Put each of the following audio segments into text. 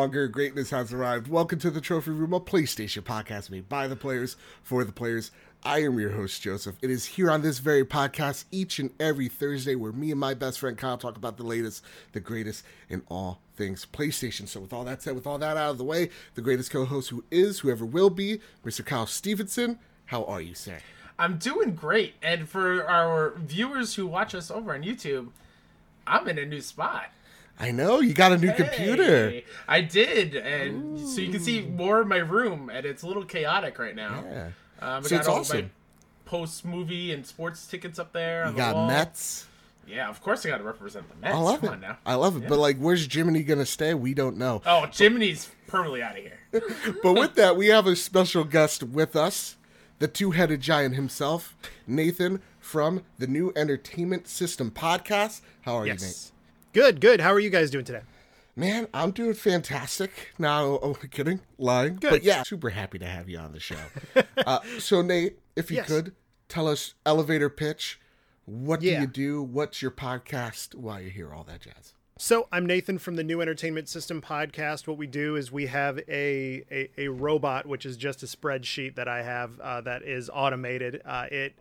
longer. Greatness has arrived. Welcome to the Trophy Room, a PlayStation podcast made by the players for the players. I am your host, Joseph. It is here on this very podcast each and every Thursday where me and my best friend Kyle talk about the latest, the greatest in all things PlayStation. So, with all that said, with all that out of the way, the greatest co host who is, whoever will be, Mr. Kyle Stevenson. How are you, sir? I'm doing great. And for our viewers who watch us over on YouTube, I'm in a new spot. I know you got a new computer. I did, and Ooh. so you can see more of my room, and it's a little chaotic right now. Yeah, um, I so got it's all awesome. my post movie and sports tickets up there. You got wall. Mets. Yeah, of course I got to represent the Mets. I love Come it. now. I love it. Yeah. But like, where's Jiminy gonna stay? We don't know. Oh, Jiminy's permanently out of here. but with that, we have a special guest with us, the two-headed giant himself, Nathan from the New Entertainment System podcast. How are yes. you, Nate? Good, good. How are you guys doing today? Man, I'm doing fantastic. Now, oh, kidding, lying. Good. But yeah, super happy to have you on the show. uh, so, Nate, if you yes. could tell us elevator pitch. What yeah. do you do? What's your podcast? Why you hear all that jazz? So I'm Nathan from the New Entertainment System podcast. What we do is we have a a, a robot, which is just a spreadsheet that I have uh, that is automated. Uh, it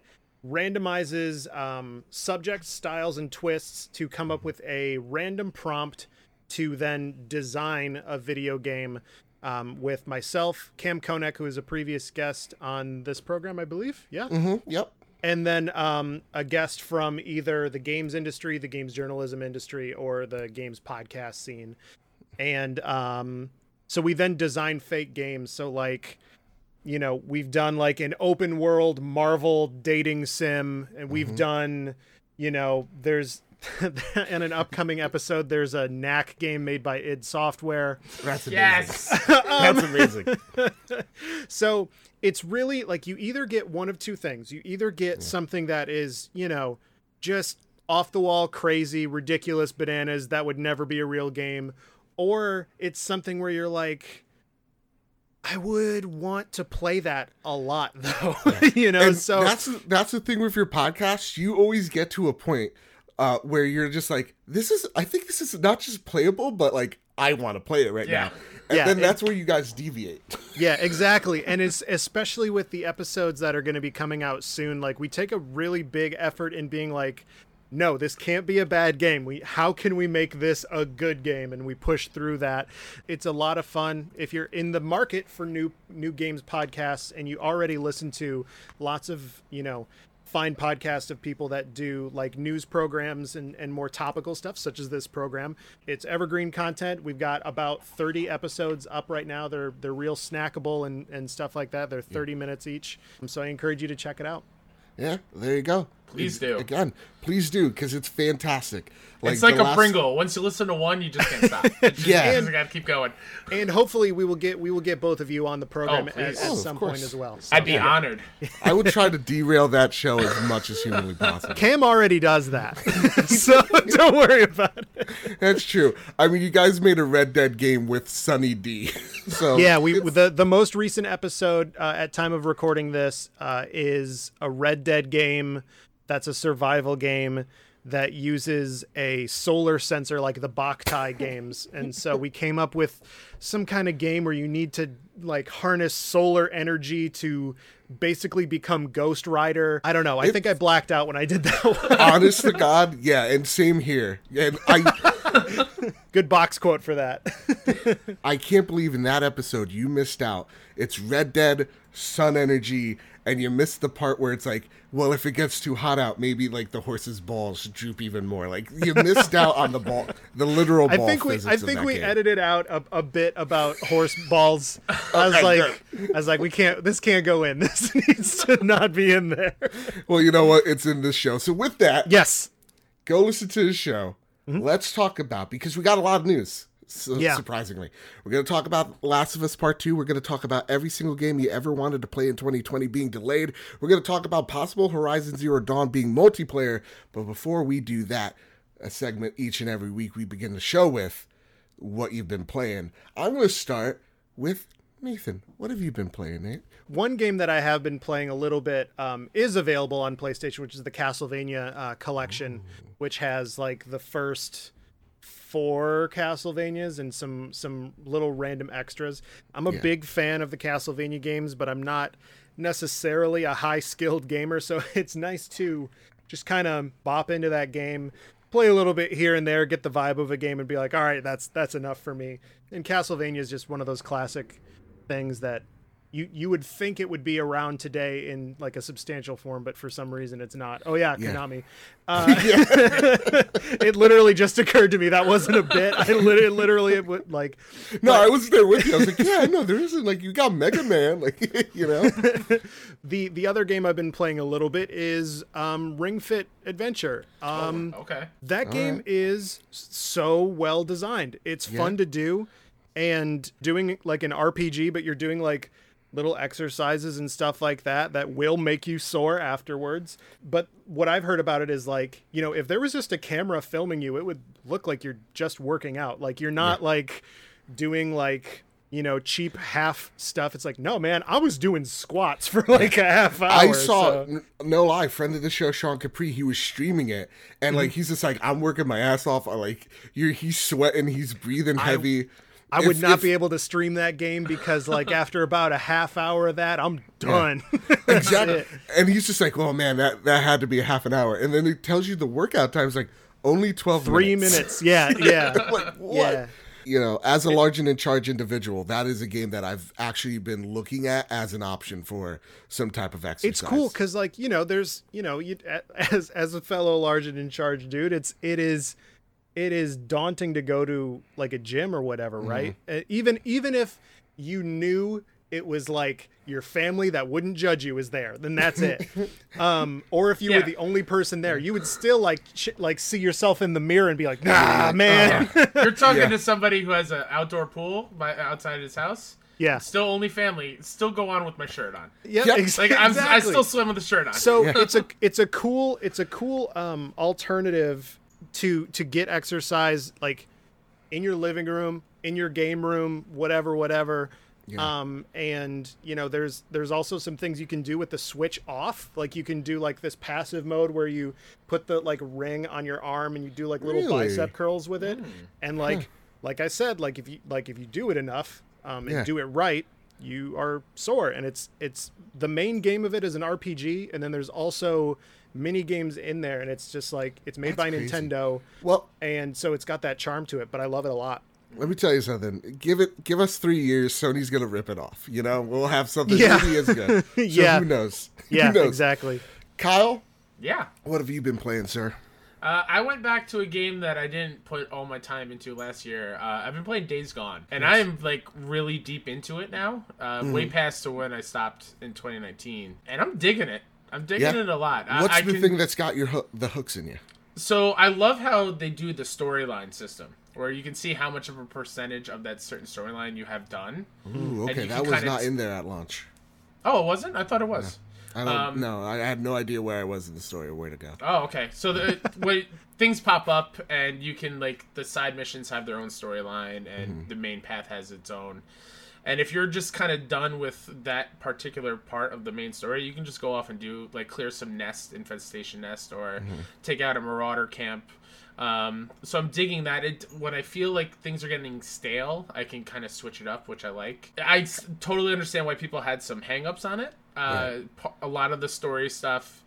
randomizes um, subjects, styles, and twists to come up with a random prompt to then design a video game um, with myself, Cam Konek, who is a previous guest on this program, I believe. Yeah. Mm-hmm. Yep. And then um, a guest from either the games industry, the games journalism industry, or the games podcast scene. And um, so we then design fake games. So, like, you know, we've done like an open world Marvel dating sim, and we've mm-hmm. done, you know, there's in an upcoming episode, there's a knack game made by id Software. That's amazing. Yes, that's amazing. so it's really like you either get one of two things. You either get yeah. something that is, you know, just off the wall, crazy, ridiculous bananas that would never be a real game, or it's something where you're like I would want to play that a lot though. Yeah. you know, and so that's that's the thing with your podcast. You always get to a point uh, where you're just like, this is. I think this is not just playable, but like I want to play it right yeah. now. And yeah, then that's where you guys deviate. yeah, exactly. And it's especially with the episodes that are going to be coming out soon. Like we take a really big effort in being like, no, this can't be a bad game. We how can we make this a good game? And we push through that. It's a lot of fun. If you're in the market for new new games podcasts and you already listen to lots of, you know, fine podcasts of people that do like news programs and, and more topical stuff, such as this program. It's evergreen content. We've got about 30 episodes up right now. They're they're real snackable and, and stuff like that. They're 30 minutes each. So I encourage you to check it out. Yeah, there you go. Please do. Again, please do because it's fantastic. Like it's like a last... Pringle. Once you listen to one, you just can't stop. Just, yeah, you got to keep going. And hopefully, we will get we will get both of you on the program oh, at, at oh, some point as well. So, I'd be yeah. honored. I would try to derail that show as much as humanly possible. Cam already does that, so don't worry about it. That's true. I mean, you guys made a Red Dead game with Sunny D. so yeah, we the the most recent episode uh, at time of recording this uh, is a Red Dead game that's a survival game that uses a solar sensor like the Boktai games. And so we came up with some kind of game where you need to like harness solar energy to basically become Ghost Rider. I don't know. I it, think I blacked out when I did that one. honest to God, yeah, and same here. And I Good box quote for that. I can't believe in that episode you missed out. It's Red Dead, Sun Energy, and you missed the part where it's like, well, if it gets too hot out, maybe like the horse's balls droop even more. Like you missed out on the ball, the literal. Ball I think we, I think we game. edited out a, a, bit about horse balls. I was like, I was like, we can't. This can't go in. This needs to not be in there. Well, you know what? It's in this show. So with that, yes, go listen to the show. Mm-hmm. Let's talk about because we got a lot of news. So, yeah. Surprisingly, we're going to talk about Last of Us Part 2. We're going to talk about every single game you ever wanted to play in 2020 being delayed. We're going to talk about possible Horizon Zero Dawn being multiplayer. But before we do that, a segment each and every week we begin the show with what you've been playing. I'm going to start with Nathan. What have you been playing, Nate? One game that I have been playing a little bit um, is available on PlayStation, which is the Castlevania uh, collection, Ooh. which has like the first four Castlevanias and some some little random extras. I'm a yeah. big fan of the Castlevania games, but I'm not necessarily a high skilled gamer, so it's nice to just kind of bop into that game, play a little bit here and there, get the vibe of a game, and be like, all right, that's that's enough for me. And Castlevania is just one of those classic things that you you would think it would be around today in like a substantial form, but for some reason it's not. Oh yeah, yeah. Konami. Uh, it literally just occurred to me that wasn't a bit. I literally, literally it would like. No, but... I was there with you. I was like, yeah, no, there isn't. Like you got Mega Man, like you know. the the other game I've been playing a little bit is um, Ring Fit Adventure. Um, oh, okay. That All game right. is so well designed. It's yeah. fun to do, and doing like an RPG, but you're doing like little exercises and stuff like that that will make you sore afterwards. But what I've heard about it is like, you know, if there was just a camera filming you, it would look like you're just working out. Like you're not yeah. like doing like you know, cheap half stuff. It's like, no, man, I was doing squats for like a half hour. I saw, so. no lie, friend of the show, Sean Capri, he was streaming it, and like mm-hmm. he's just like, I'm working my ass off. I like, you're he's sweating, he's breathing heavy. I, I would not if, be able to stream that game because like after about a half hour of that, I'm done. Yeah. exactly. and he's just like, "Oh man, that that had to be a half an hour." And then it tells you the workout time is like only 12 3 minutes. minutes. Yeah, yeah. like, what? Yeah. You know, as a large and in charge individual, that is a game that I've actually been looking at as an option for some type of exercise. It's cool cuz like, you know, there's, you know, you as as a fellow large and in charge dude, it's it is it is daunting to go to like a gym or whatever, mm-hmm. right? Uh, even even if you knew it was like your family that wouldn't judge you is there, then that's it. um, or if you yeah. were the only person there, you would still like ch- like see yourself in the mirror and be like, Nah, man. Uh, you're talking yeah. to somebody who has an outdoor pool by, outside his house. Yeah. Still only family. Still go on with my shirt on. Yeah. Yep, like I'm, exactly. I still swim with the shirt on. So yeah. it's a it's a cool it's a cool um alternative to to get exercise like in your living room, in your game room, whatever, whatever. Yeah. Um, and you know, there's there's also some things you can do with the switch off. Like you can do like this passive mode where you put the like ring on your arm and you do like little really? bicep curls with it. Mm. And like huh. like I said, like if you like if you do it enough um, and yeah. do it right, you are sore. And it's it's the main game of it is an RPG, and then there's also mini games in there, and it's just like it's made That's by crazy. Nintendo. Well, and so it's got that charm to it, but I love it a lot. Let me tell you something. Give it, give us three years. Sony's gonna rip it off. You know, we'll have something yeah. really as good. So yeah. Who knows? Yeah. Who knows? Exactly. Kyle. Yeah. What have you been playing, sir? Uh, I went back to a game that I didn't put all my time into last year. Uh, I've been playing Days Gone, and yes. I am like really deep into it now, uh, mm-hmm. way past to when I stopped in 2019, and I'm digging it. I'm digging yeah. it a lot. What's I, the can... thing that's got your ho- the hooks in you? So I love how they do the storyline system, where you can see how much of a percentage of that certain storyline you have done. Ooh, okay, that was not in there at launch. Oh, it wasn't. I thought it was. No. I don't. Um, no, I had no idea where I was in the story or where to go. Oh, okay. So the when things pop up and you can like the side missions have their own storyline and mm-hmm. the main path has its own. And if you're just kind of done with that particular part of the main story, you can just go off and do like clear some nest, infestation nest, or mm-hmm. take out a marauder camp. Um, so I'm digging that. It when I feel like things are getting stale, I can kind of switch it up, which I like. I s- totally understand why people had some hangups on it. Uh, yeah. A lot of the story stuff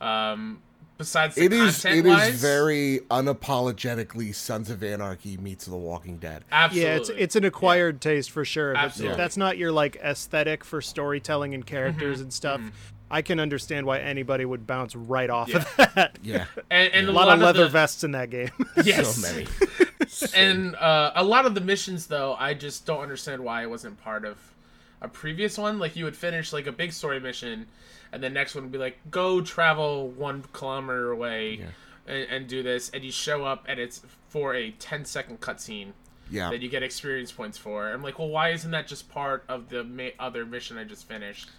um, besides it is it wise, is very unapologetically Sons of Anarchy meets The Walking Dead. Absolutely, yeah, it's it's an acquired yeah. taste for sure. Absolutely, if that's not your like aesthetic for storytelling and characters mm-hmm. and stuff. Mm-hmm. I can understand why anybody would bounce right off yeah. of that. Yeah, and, and a, a, lot, lot of leather the... vests in that game. Yes, so many. and uh, a lot of the missions, though, I just don't understand why it wasn't part of a previous one. Like you would finish like a big story mission, and the next one would be like go travel one kilometer away yeah. and, and, do this and you show up and it's for a 10 second cutscene yeah that you get experience points for i'm like well why isn't that just part of the ma- other mission i just finished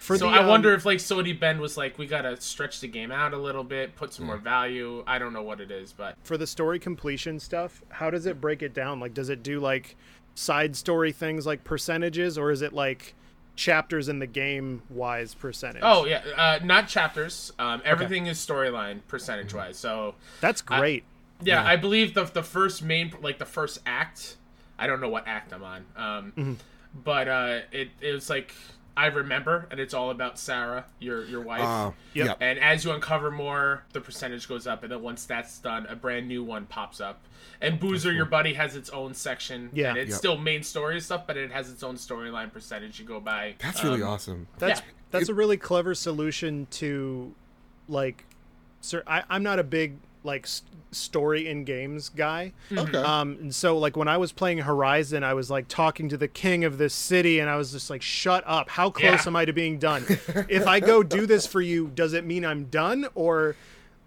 for so the, I wonder um, if like Sony Bend was like, we gotta stretch the game out a little bit, put some yeah. more value. I don't know what it is, but for the story completion stuff, how does it break it down? Like, does it do like side story things like percentages, or is it like chapters in the game wise percentage. Oh yeah, uh, not chapters. Um, everything okay. is storyline percentage wise. So that's great. yeah, I believe the the first main like the first act. I don't know what act I'm on. Um, Mm-hmm. but uh, it it was like I remember, and it's all about Sarah, your your wife. Uh, Yep. yep. And as you uncover more, the percentage goes up, and then once that's done, a brand new one pops up. And Boozer, your buddy, has its own section. Yeah. and it's Yep. still main story stuff, but it has its own storyline percentage you go by. That's really Um, awesome. That's Yeah. that's a really clever solution to like sir I, I'm not a big like s- story in games guy. Okay. Um and so like when I was playing Horizon I was like talking to the king of this city and I was just like shut up. How close Yeah. am I to being done? if I go do this for you does it mean I'm done or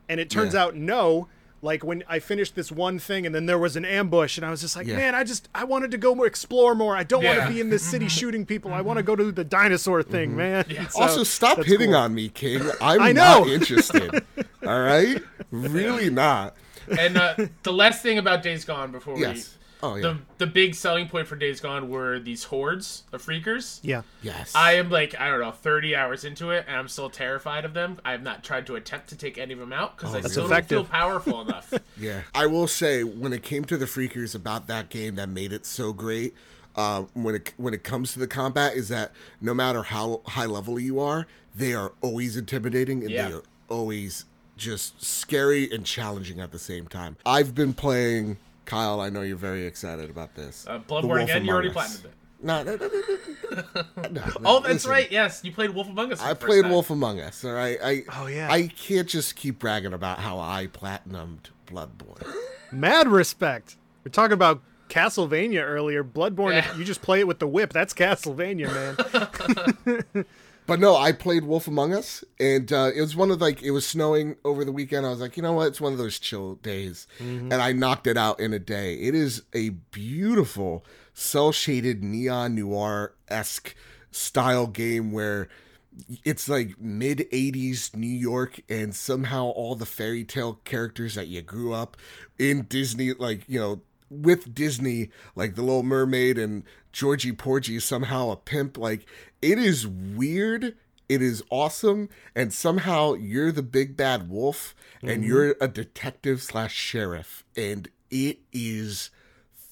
and it turns Yeah. out no. Like when I finished this one thing and then there was an ambush and I was just like, Yeah. man, I just I wanted to go more explore more. I don't want to be in this city shooting people. I want to go to the dinosaur thing, man. Yeah. So, also, stop hitting cool. on me, King. I'm I not know. interested. All right, really not. and uh, the last thing about Days Gone before Yes. Oh yeah. the the big selling point for Days Gone were these hordes of freakers. Yeah. yes. I am like I don't know, thirty hours into it, and I'm still terrified of them. I have not tried to attempt to take any of them out because I that's still effective. don't feel powerful enough. Yeah, I will say when it came to the freakers about that game that made it so great. Uh, when it when it comes to the combat, is that no matter how high level you are, they are always intimidating and Yeah. they are always just scary and challenging at the same time. I've been playing Kyle. I know you're very excited about this. Uh, Bloodborne Wolf again, you already Us. platinumed it. No, no, no, no, no, no, no, Oh, that's listen. right. Yes, you played Wolf Among Us. for I the first played time. Wolf Among Us. All right. I Oh, yeah. I can't just keep bragging about how I platinumed Bloodborne. Mad respect. We're talking about Castlevania earlier. Bloodborne, Yeah. you just play it with the whip. That's Castlevania, man. But no, I played Wolf Among Us, and uh, it was one of like it was snowing over the weekend. I was like, you know what? It's one of those chill days, and I knocked it out in a day. It is a beautiful, cell shaded neon noir esque style game where it's like mid 80s New York and somehow all the fairy tale characters that you grew up in Disney like you know with Disney like the little mermaid and Georgie Porgy is somehow a pimp. Like it is weird. It is awesome. And somehow you're the big bad wolf and you're a detective slash sheriff. And it is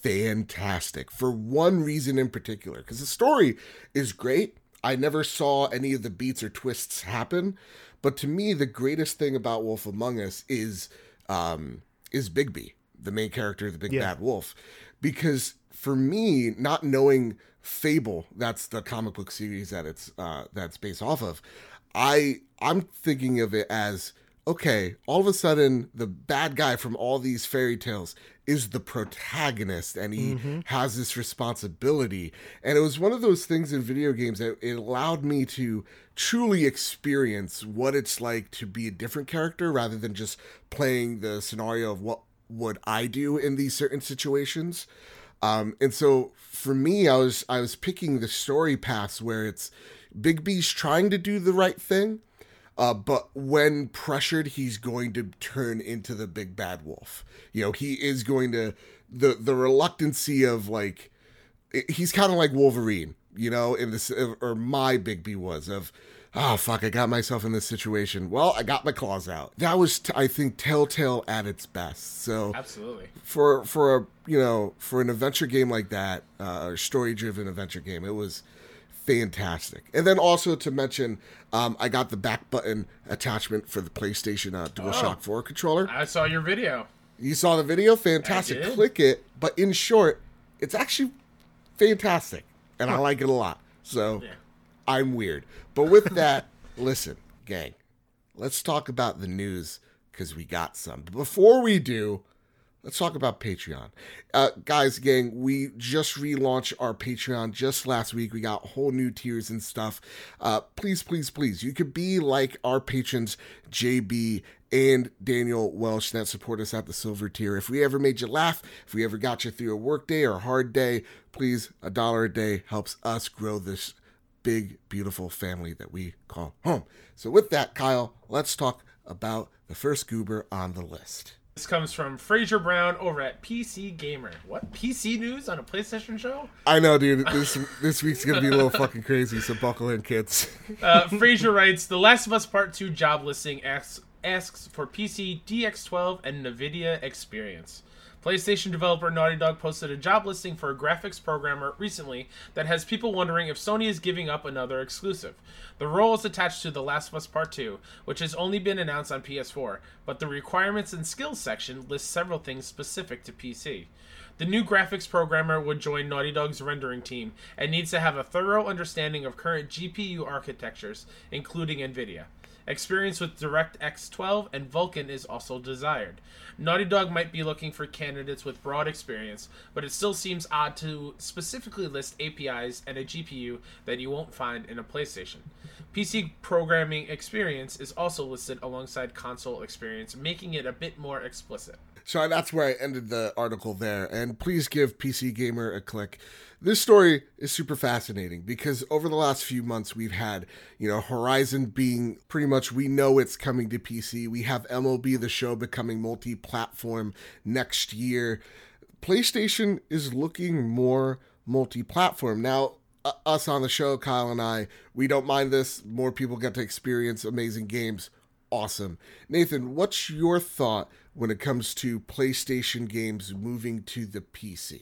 fantastic for one reason in particular because the story is great. I never saw any of the beats or twists happen. But to me the greatest thing about wolf among us is um is bigby the main character the big Yeah. bad wolf. Because for me not knowing fable that's the comic book series that it's uh that's based off of i i'm thinking of it as okay, all of a sudden the bad guy from all these fairy tales is the protagonist and he has this responsibility. And it was one of those things in video games that it allowed me to truly experience what it's like to be a different character rather than just playing the scenario of what would I do in these certain situations. Um, and so for me, I was I was picking the story paths where it's Bigby's trying to do the right thing, uh, but when pressured, he's going to turn into the big bad wolf. You know, he is going to the the reluctancy of like he's kind of like Wolverine. You know, in this or my Bigby was of. Oh fuck! I got myself in this situation. Well, I got my claws out. That was, t- I think, Telltale at its best. So, Absolutely. for for a you know for an adventure game like that, uh, or story driven adventure game, it was fantastic. And then also to mention, um, I got the back button attachment for the PlayStation uh, DualShock Oh. 4 controller. I saw your video. You saw the video, fantastic. Click it, but in short, it's actually fantastic, and I like it a lot. So Yeah. I'm weird, but with that, listen, gang, let's talk about the news because we got some. But before we do, let's talk about Patreon. Uh, guys, gang, we just relaunched our Patreon just last week. We got whole new tiers and stuff. Uh, please, please, please, you could be like our patrons, JB and Daniel Welsh, that support us at the silver tier. If we ever made you laugh, if we ever got you through a work day or a hard day, please, a dollar a day helps us grow this big, beautiful family that we call home. So, with that, Kyle, let's talk about the first goober on the list. This comes from Fraser Brown over at PC Gamer. What PC news on a PlayStation show? I know, dude. This this week's gonna be a little fucking crazy, so buckle in, kids. Uh, Fraser writes, "The Last of Us Part Two job listing asks asks for PC DX12 and NVIDIA Experience. PlayStation developer Naughty Dog posted a job listing for a graphics programmer recently that has people wondering if Sony is giving up another exclusive. The role is attached to The Last of Us Part 2, which has only been announced on PS4, but the requirements and skills section lists several things specific to PC. The new graphics programmer would join Naughty Dog's rendering team and needs to have a thorough understanding of current GPU architectures, including NVIDIA. Experience with DirectX 12 and Vulkan is also desired. Naughty Dog might be looking for candidates with broad experience, but it still seems odd to specifically list APIs and a GPU that you won't find in a PlayStation. PC programming experience is also listed alongside console experience, making it a bit more explicit. So that's where I ended the article there. And please give PC Gamer a click. This story is super fascinating because over the last few months, we've had, you know, Horizon being pretty much, we know it's coming to PC. We have MLB The Show becoming multi platform next year. PlayStation is looking more multi platform. Now, us on the show, Kyle and I, we don't mind this. More people get to experience amazing games. Awesome. Nathan, what's your thought when it comes to PlayStation games moving to the PC?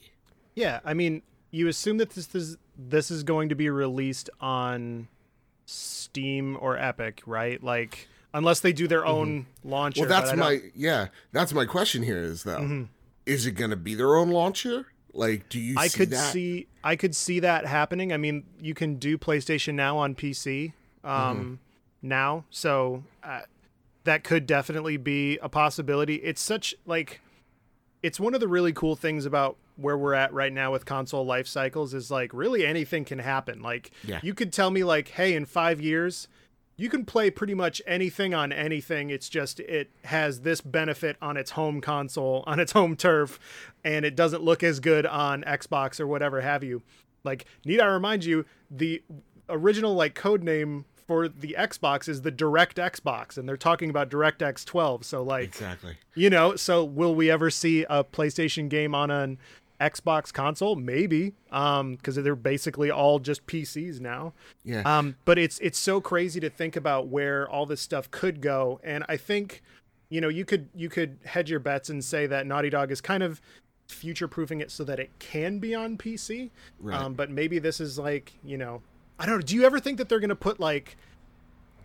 Yeah, I mean, you assume that this is this is going to be released on Steam or Epic, right? Like unless they do their mm-hmm. own launcher. Well, that's my yeah, that's my question here is though. Mm-hmm. Is it going to be their own launcher? Like do you I could that? see I could see that happening. I mean, you can do PlayStation Now on PC um mm-hmm. now. So uh, that could definitely be a possibility. It's such like it's one of the really cool things about where we're at right now with console life cycles is like really anything can happen. Like yeah. you could tell me like, hey, in five years, you can play pretty much anything on anything. It's just it has this benefit on its home console, on its home turf, and it doesn't look as good on Xbox or whatever have you. Like, need I remind you, the original like code name for the Xbox is the Direct Xbox, and they're talking about DirectX 12. So like, exactly, you know, so will we ever see a PlayStation game on an Xbox console? Maybe, um, because they're basically all just PCs now. Yeah. Um, but it's it's so crazy to think about where all this stuff could go, and I think, you know, you could you could hedge your bets and say that Naughty Dog is kind of future proofing it so that it can be on PC. Right. Um, but maybe this is like, you know, I don't know. Do you ever think that they're going to put like,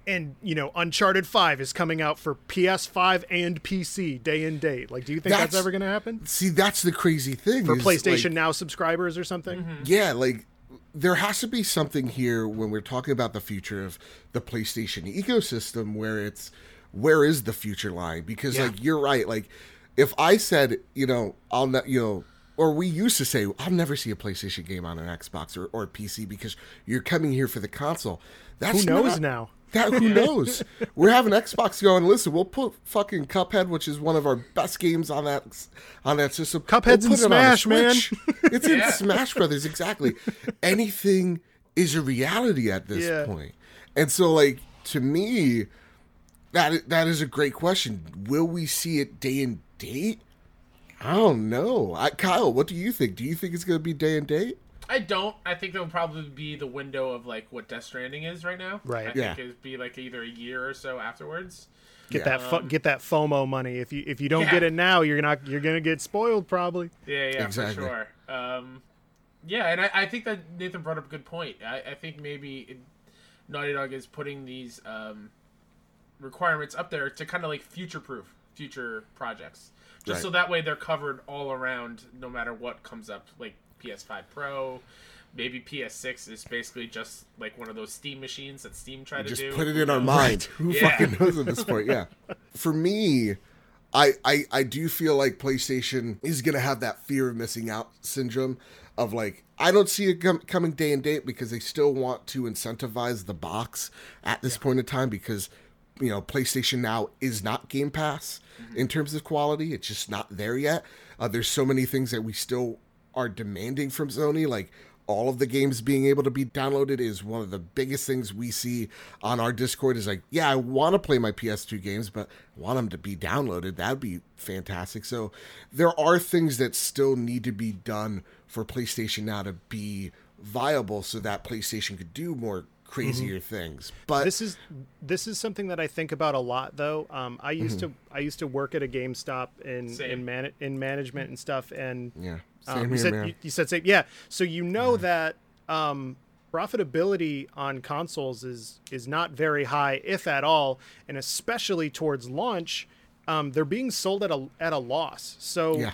and you know, Uncharted Five is coming out for PS5 and PC day and date. Like, do you think that's, that's ever going to happen? See, that's the crazy thing for PlayStation like, Now subscribers or something. Mm-hmm. Yeah, like there has to be something here when we're talking about the future of the PlayStation ecosystem where it's where is the future lying? Because yeah. like you're right, like if I said, you know, I'll not, you know, or we used to say, I'll never see a PlayStation game on an Xbox or, or a PC because you're coming here for the console. That's who knows not, now. That who knows? We're having Xbox going. Listen, we'll put fucking Cuphead, which is one of our best games on that on that system. Cuphead's we'll in Smash, man. it's yeah. in Smash Brothers, exactly. Anything is a reality at this yeah. point. And so, like to me, that that is a great question. Will we see it day and date? I don't know. I, Kyle, what do you think? Do you think it's going to be day and date? I don't. I think it'll probably be the window of like what Death Stranding is right now. Right. I yeah. think it'd be like either a year or so afterwards. Get yeah. that fo- um, get that FOMO money. If you if you don't yeah. get it now, you're not you're gonna get spoiled probably. Yeah, yeah, exactly. for sure. Um, yeah, and I, I think that Nathan brought up a good point. I, I think maybe it, Naughty Dog is putting these um, requirements up there to kind of like future proof future projects just right. so that way they're covered all around no matter what comes up like ps5 pro maybe ps6 is basically just like one of those steam machines that steam tried to just do put it in our mind who yeah. fucking knows at this point yeah for me I, I i do feel like playstation is gonna have that fear of missing out syndrome of like I don't see it com- coming day and date because they still want to incentivize the box at this yeah. point in time because you know PlayStation Now is not Game Pass mm-hmm. in terms of quality. It's just not there yet. Uh, there's so many things that we still are demanding from Sony, like all of the games being able to be downloaded is one of the biggest things we see on our Discord. Is like, yeah, I want to play my PS2 games, but I want them to be downloaded. That'd be fantastic. So there are things that still need to be done for PlayStation now to be viable, so that PlayStation could do more crazier mm-hmm. things. But this is this is something that I think about a lot, though. Um, I used mm-hmm. to I used to work at a GameStop in Same. in man in management and stuff, and yeah, um, Same um, you said you, you, said same, yeah. So you know yeah. that um, profitability on consoles is is not very high, if at all, and especially towards launch, um, they're being sold at a at a loss. So yeah.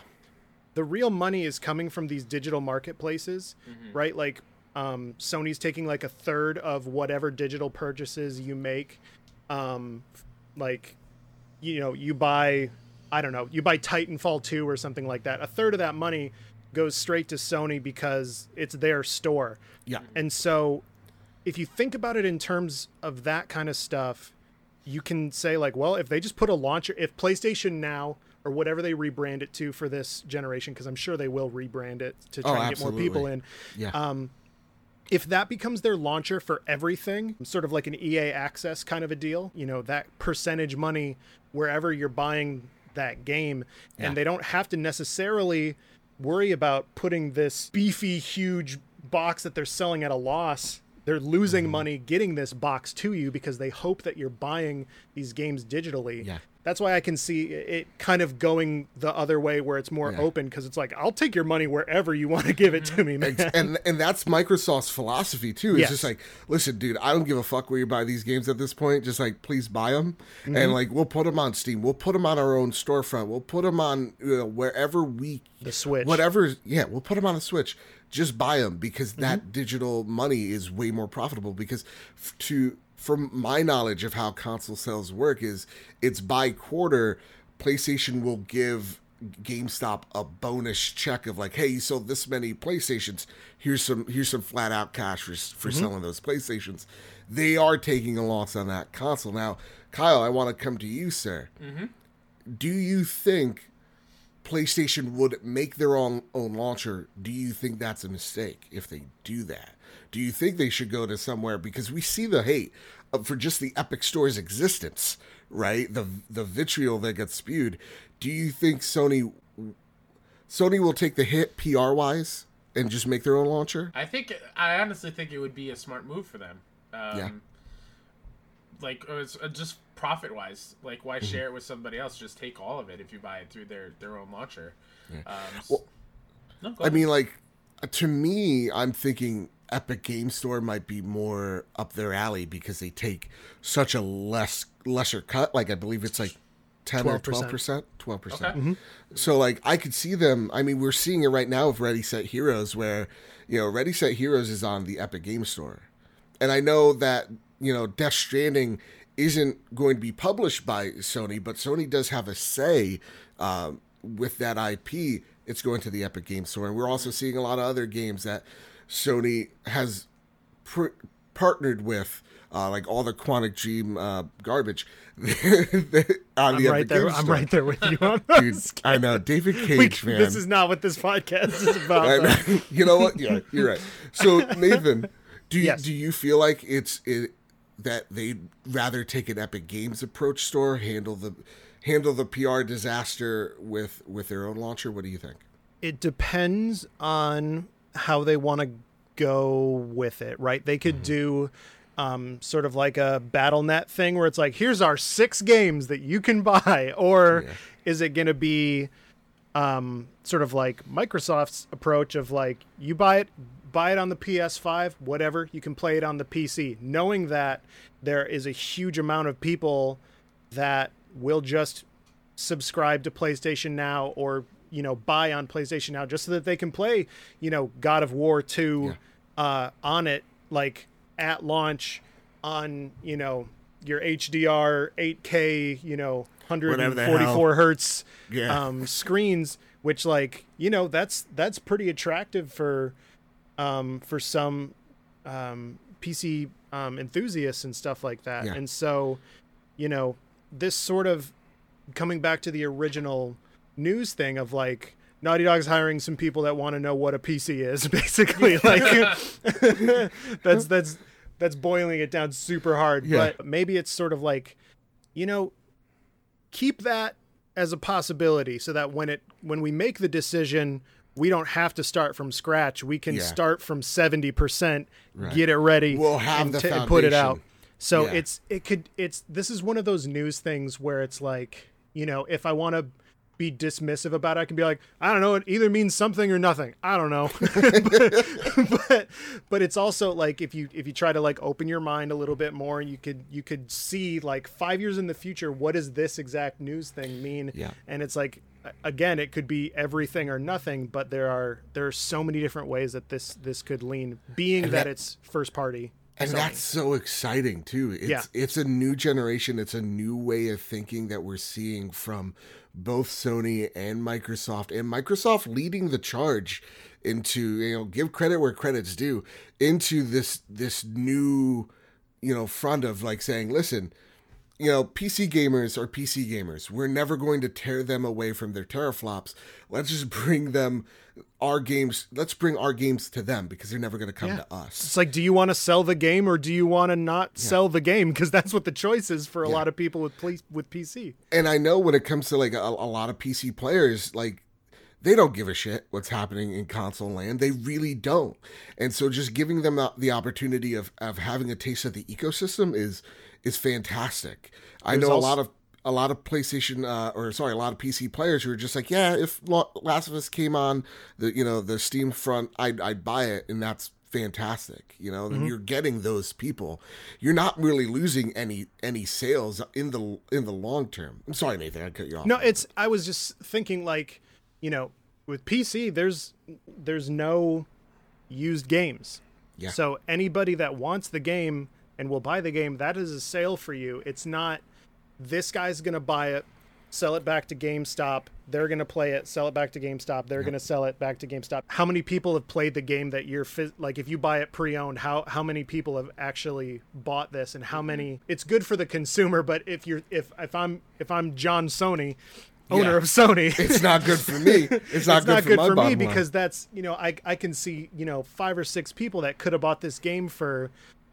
the real money is coming from these digital marketplaces, mm-hmm. right? Like um, Sony's taking like a third of whatever digital purchases you make. Um, like, you know, you buy, I don't know, you buy Titanfall 2 or something like that. A third of that money goes straight to Sony because it's their store. Yeah. And so if you think about it in terms of that kind of stuff, you can say like, well, if they just put a launcher, if PlayStation Now or whatever they rebrand it to for this generation, because I'm sure they will rebrand it to try oh, and get more people in. Yeah. Um, if that becomes their launcher for everything, sort of like an EA access kind of a deal, you know, that percentage money wherever you're buying that game, yeah. and they don't have to necessarily worry about putting this beefy, huge box that they're selling at a loss. They're losing mm-hmm. money getting this box to you because they hope that you're buying these games digitally. Yeah that's why I can see it kind of going the other way where it's more yeah. open because it's like I'll take your money wherever you want to give it to me, man. And and that's Microsoft's philosophy too. It's yes. just like, listen, dude, I don't give a fuck where you buy these games at this point. Just like, please buy them, mm-hmm. and like we'll put them on Steam, we'll put them on our own storefront, we'll put them on you know, wherever we the Switch, whatever. Yeah, we'll put them on the Switch. Just buy them because that mm-hmm. digital money is way more profitable. Because to from my knowledge of how console sales work is it's by quarter PlayStation will give GameStop a bonus check of like, hey, you sold this many PlayStations. Here's some here's some flat out cash for, for mm-hmm. selling those PlayStations. They are taking a loss on that console. Now, Kyle, I want to come to you, sir. Mm-hmm. Do you think PlayStation would make their own own launcher? Do you think that's a mistake if they do that? Do you think they should go to somewhere because we see the hate for just the Epic Store's existence, right? The the vitriol that gets spewed. Do you think Sony Sony will take the hit PR wise and just make their own launcher? I think I honestly think it would be a smart move for them. Um, yeah. Like uh, it's just profit wise, like why mm-hmm. share it with somebody else? Just take all of it if you buy it through their their own launcher. Yeah. Um, well, no, I mean, like to me, I'm thinking Epic Game Store might be more up their alley because they take such a less lesser cut. Like I believe it's like ten 12%. or twelve percent, twelve percent. Mm-hmm. So like I could see them. I mean, we're seeing it right now with Ready Set Heroes, where you know Ready Set Heroes is on the Epic Game Store, and I know that you know Death Stranding isn't going to be published by Sony, but Sony does have a say uh, with that IP. It's going to the Epic Game Store, and we're also seeing a lot of other games that Sony has pr- partnered with. Uh, like all the Quantic Dream uh, garbage on I'm right there. I'm right there with you on Dude, I know David Cage, we, man. This is not what this podcast is about. You know what? Yeah, you're right. So Nathan, do you, yes. do you feel like it's it, that they'd rather take an Epic Games approach store, handle the handle the PR disaster with with their own launcher? What do you think? It depends on how they want to go with it, right? They could mm-hmm. do um, sort of like a BattleNet thing where it's like, here's our six games that you can buy, or yeah. is it going to be um, sort of like Microsoft's approach of like, you buy it, buy it on the PS5, whatever, you can play it on the PC, knowing that there is a huge amount of people that will just subscribe to PlayStation Now or you know buy on PlayStation now just so that they can play you know God of War 2 yeah. uh, on it like at launch on you know your HDR 8K you know 144 hertz yeah. um, screens which like you know that's that's pretty attractive for um, for some um, PC um, enthusiasts and stuff like that yeah. and so you know this sort of coming back to the original news thing of like Naughty Dog's hiring some people that want to know what a PC is, basically. like that's that's that's boiling it down super hard. Yeah. But maybe it's sort of like, you know, keep that as a possibility so that when it when we make the decision, we don't have to start from scratch. We can yeah. start from 70%, right. get it ready, we'll have and, the t- put it out. So yeah. it's it could it's this is one of those news things where it's like, you know, if I want to be dismissive about it. I can be like, I don't know, it either means something or nothing. I don't know. but, but, but it's also like if you if you try to like open your mind a little bit more, you could you could see like five years in the future, what does this exact news thing mean? Yeah. And it's like again, it could be everything or nothing, but there are there are so many different ways that this this could lean, being that, that it's first party and that's so exciting too. It's yeah. it's a new generation. It's a new way of thinking that we're seeing from both Sony and Microsoft, and Microsoft leading the charge into you know give credit where credit's due into this this new you know front of like saying listen you know, PC gamers are PC gamers. We're never going to tear them away from their teraflops. Let's just bring them our games. Let's bring our games to them because they're never going to come yeah. to us. It's like, do you want to sell the game or do you want to not yeah. sell the game? Because that's what the choice is for a yeah. lot of people with with PC. And I know when it comes to like a, a lot of PC players, like they don't give a shit what's happening in console land. They really don't. And so just giving them the opportunity of, of having a taste of the ecosystem is is fantastic. There's I know also- a lot of a lot of PlayStation uh, or sorry, a lot of PC players who are just like, yeah, if Last of Us came on the you know the Steam front, I'd I'd buy it, and that's fantastic. You know, mm-hmm. you're getting those people. You're not really losing any any sales in the in the long term. I'm sorry, Nathan, I cut you off. No, it's I was just thinking like, you know, with PC, there's there's no used games. Yeah. So anybody that wants the game and will buy the game, that is a sale for you. It's not this guy's going to buy it, sell it back to GameStop. They're going to play it, sell it back to GameStop. They're going to sell it back to GameStop. How many people have played the game that you're like if you buy it pre-owned, how how many people have actually bought this and how mm-hmm. many It's good for the consumer, but if you're if if I'm if I'm John Sony owner yeah. of Sony. it's not good for me. It's not, it's good, not for, good for, me because that's you know I I can see you know five or six people that could have bought this game for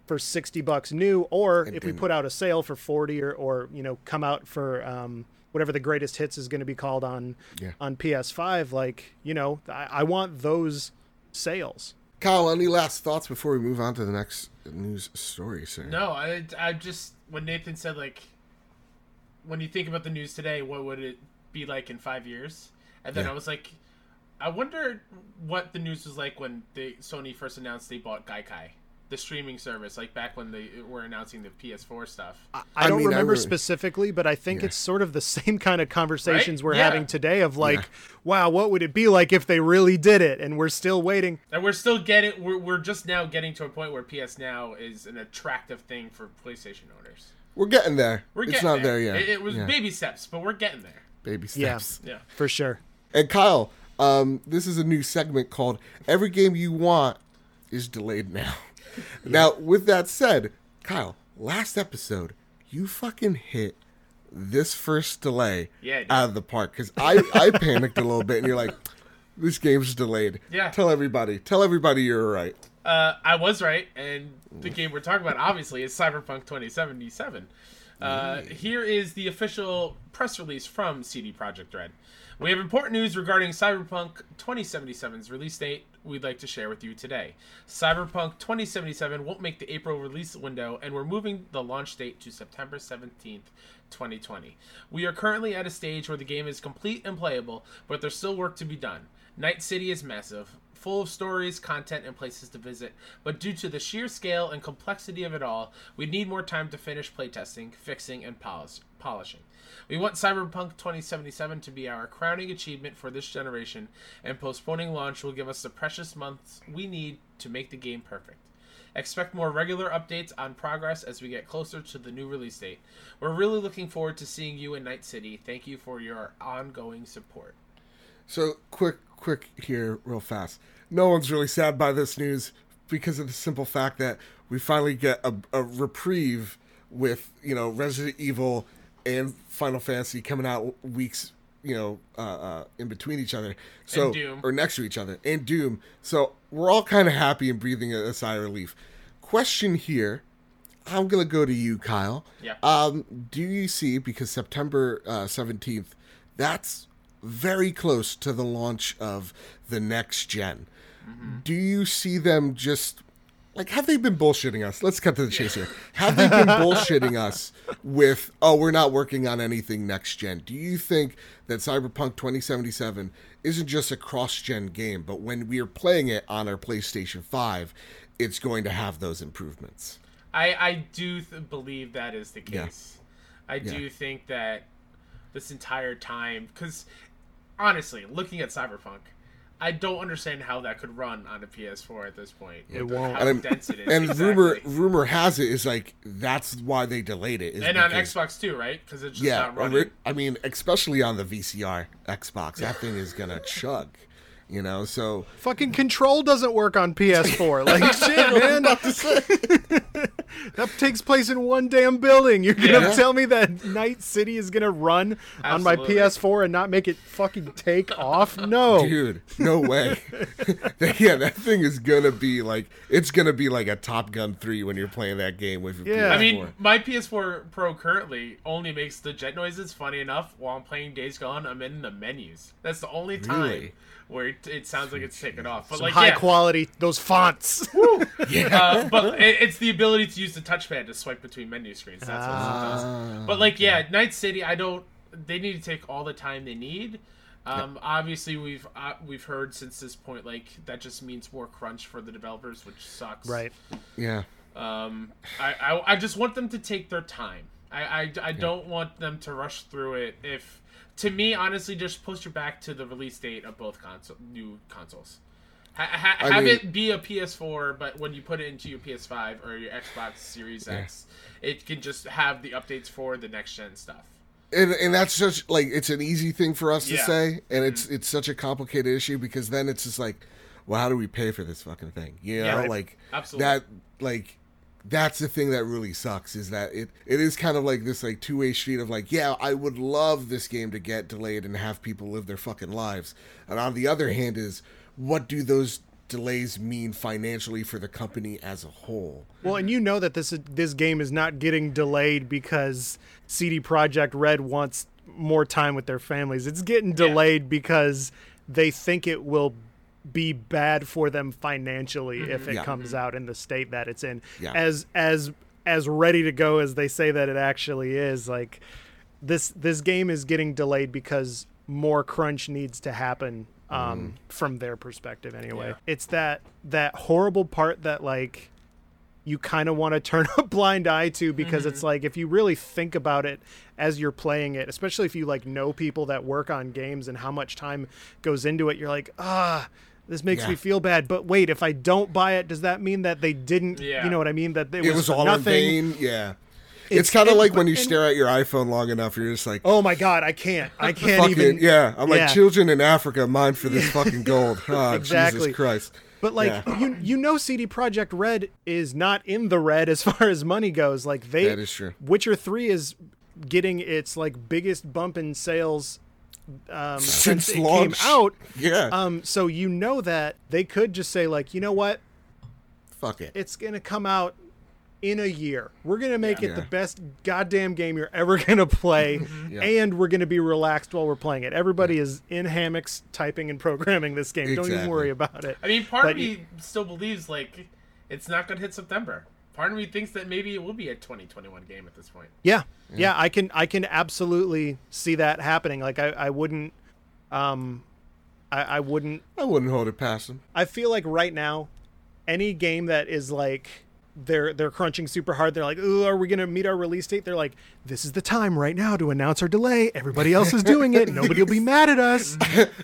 for 60 bucks new or if we put out a sale for 40 or or you know come out for um, whatever the greatest hits is going to be called on yeah. on PS5 like you know I, I want those sales Kyle any last thoughts before we move on to the next news story sir no I I just when Nathan said like when you think about the news today what would it be like in 5 years and then yeah. I was like I wonder what the news was like when they Sony first announced they bought Gaikai the streaming service, like back when they were announcing the PS4 stuff. I, I don't mean, remember I really, specifically, but I think yeah. it's sort of the same kind of conversations right? we're yeah. having today of like, yeah. wow, what would it be like if they really did it? And we're still waiting. And we're still getting, we're, we're just now getting to a point where PS Now is an attractive thing for PlayStation owners. We're getting there. We're getting it's not there, there yet. It, it was baby steps, but we're getting there. Baby steps. Yeah, yeah. for sure. And Kyle, um, this is a new segment called Every Game You Want is Delayed Now. now, with that said, Kyle, last episode, you fucking hit this first delay yeah, out of the park because I, I panicked a little bit and you're like, this game's delayed. Yeah. Tell everybody. Tell everybody you're right. Uh, I was right, and the game we're talking about obviously is Cyberpunk 2077. Uh, here is the official press release from CD Projekt Red. We have important news regarding Cyberpunk 2077's release date we'd like to share with you today. Cyberpunk 2077 won't make the April release window, and we're moving the launch date to September 17th, 2020. We are currently at a stage where the game is complete and playable, but there's still work to be done. Night City is massive, full of stories, content, and places to visit, but due to the sheer scale and complexity of it all, we need more time to finish playtesting, fixing, and polish- polishing. We want Cyberpunk 2077 to be our crowning achievement for this generation, and postponing launch will give us the precious months we need to make the game perfect. Expect more regular updates on progress as we get closer to the new release date. We're really looking forward to seeing you in Night City. Thank you for your ongoing support. So, quick, quick here, real fast. No one's really sad by this news because of the simple fact that we finally get a, a reprieve with, you know, Resident Evil and Final Fantasy coming out weeks, you know, uh, uh, in between each other. So or next to each other, and Doom. So we're all kind of happy and breathing a, a sigh of relief. Question here. I'm gonna go to you, Kyle. Yeah. Um, do you see because September uh, seventeenth, that's very close to the launch of the next general mm-hmm. Do you see them just like have they been bullshitting us? Let's cut to the chase here. Have they been bullshitting us with oh we're not working on anything next gen? Do you think that Cyberpunk 2077 isn't just a cross gen game, but when we are playing it on our PlayStation 5, it's going to have those improvements? I I do th- believe that is the case. Yeah. I yeah. do think that this entire time cuz honestly, looking at Cyberpunk I don't understand how that could run on a PS4 at this point. It won't. How and, dense it is. And exactly. rumor rumor has it is like that's why they delayed it. and because, on Xbox too, right? Because it's just yeah, not running. I mean, especially on the VCR Xbox, that thing is gonna chug you know so fucking control doesn't work on ps4 like shit man that takes place in one damn building you're gonna yeah. tell me that night city is gonna run Absolutely. on my ps4 and not make it fucking take off no dude no way yeah that thing is gonna be like it's gonna be like a top gun 3 when you're playing that game with your yeah. PS4. i mean my ps4 pro currently only makes the jet noises funny enough while i'm playing days gone i'm in the menus that's the only time really? Where it, it sounds like it's taken off. But Some like high yeah. quality, those fonts. yeah, uh, but it, it's the ability to use the touchpad to swipe between menu screens. That's what it does. Ah, but like, yeah, Night City, I don't. They need to take all the time they need. Um, yep. Obviously, we've uh, we've heard since this point like that just means more crunch for the developers, which sucks. Right. Yeah. Um, I, I, I just want them to take their time. I I, I yeah. don't want them to rush through it if to me, honestly, just push it back to the release date of both console new consoles. Ha- ha- have mean, it be a PS4, but when you put it into your PS5 or your Xbox Series yeah. X, it can just have the updates for the next gen stuff. And, and that's just like it's an easy thing for us to say, and it's mm-hmm. it's such a complicated issue because then it's just like, well, how do we pay for this fucking thing? You know, yeah, like Absolutely. that like that's the thing that really sucks is that it it is kind of like this like two-way street of like yeah i would love this game to get delayed and have people live their fucking lives. And on the other hand is what do those delays mean financially for the company as a whole? Well and you know that this this game is not getting delayed because cd projekt red wants more time with their families. It's getting delayed yeah. because they think it will be bad for them financially mm-hmm. if it yeah. comes out in the state that it's in. Yeah. As as as ready to go as they say that it actually is, like this this game is getting delayed because more crunch needs to happen um, mm. from their perspective anyway. Yeah. It's that that horrible part that like you kind of want to turn a blind eye to because mm-hmm. it's like if you really think about it as you're playing it, especially if you like know people that work on games and how much time goes into it, you're like, ah, this makes yeah. me feel bad. But wait, if I don't buy it, does that mean that they didn't? Yeah. You know what I mean? That it, it was, was all nothing? in vain. Yeah. It's, it's kind of like when you and, stare at your iPhone long enough, you're just like, "Oh my god, I can't, I can't fucking, even." Yeah, I'm like, yeah. children in Africa, mine for this fucking gold. Oh, exactly. Jesus Christ. But like yeah. you, you know, CD Projekt Red is not in the red as far as money goes. Like they, that is true. Witcher Three is getting its like biggest bump in sales um, since, since it launch. came out. Yeah. Um, so you know that they could just say like, you know what? Fuck it. It's gonna come out in a year. We're gonna make yeah. it the best goddamn game you're ever gonna play, yeah. and we're gonna be relaxed while we're playing it. Everybody yeah. is in hammocks typing and programming this game. Exactly. Don't even worry about it. I mean, part but of me you, still believes like it's not gonna hit September part of me thinks that maybe it will be a 2021 game at this point. Yeah. yeah, yeah, I can I can absolutely see that happening. Like I, I wouldn't, um, I, I wouldn't. I wouldn't hold it past them. I feel like right now, any game that is like they're they're crunching super hard. They're like, "Ooh, are we gonna meet our release date?" They're like, "This is the time right now to announce our delay. Everybody else is doing it. Nobody will be mad at us."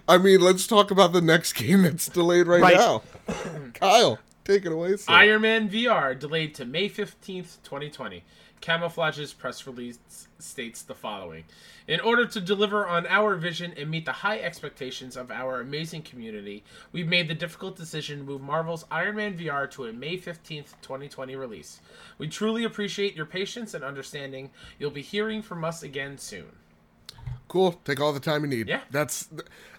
I mean, let's talk about the next game that's delayed right, right. now. Kyle. Take it away, sir. Iron Man VR delayed to May 15th, 2020. Camouflaj's press release states the following In order to deliver on our vision and meet the high expectations of our amazing community, we've made the difficult decision to move Marvel's Iron Man VR to a May 15th, 2020 release. We truly appreciate your patience and understanding. You'll be hearing from us again soon. Cool. Take all the time you need. Yeah. That's.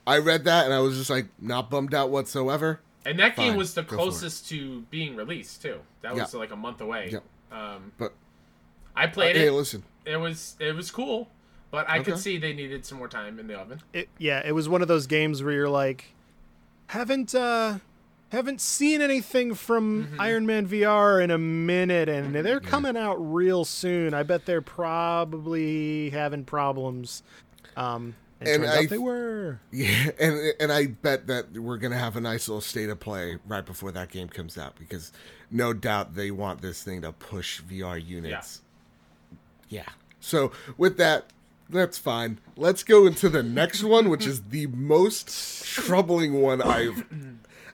I read that and I was just like, not bummed out whatsoever. And that Fine. game was the Go closest to being released too. That was like a month away. Yeah. Um, but I played uh, it. Hey, listen. It was it was cool, But I okay. could see they needed some more time in the oven. It, yeah, it was one of those games where you're like, haven't uh, haven't seen anything from mm-hmm. Iron Man VR in a minute, and they're coming out real soon. I bet they're probably having problems. Um, and, and I, they were. Yeah, and and I bet that we're gonna have a nice little state of play right before that game comes out because no doubt they want this thing to push VR units. Yeah. yeah. So with that, that's fine. Let's go into the next one, which is the most troubling one I've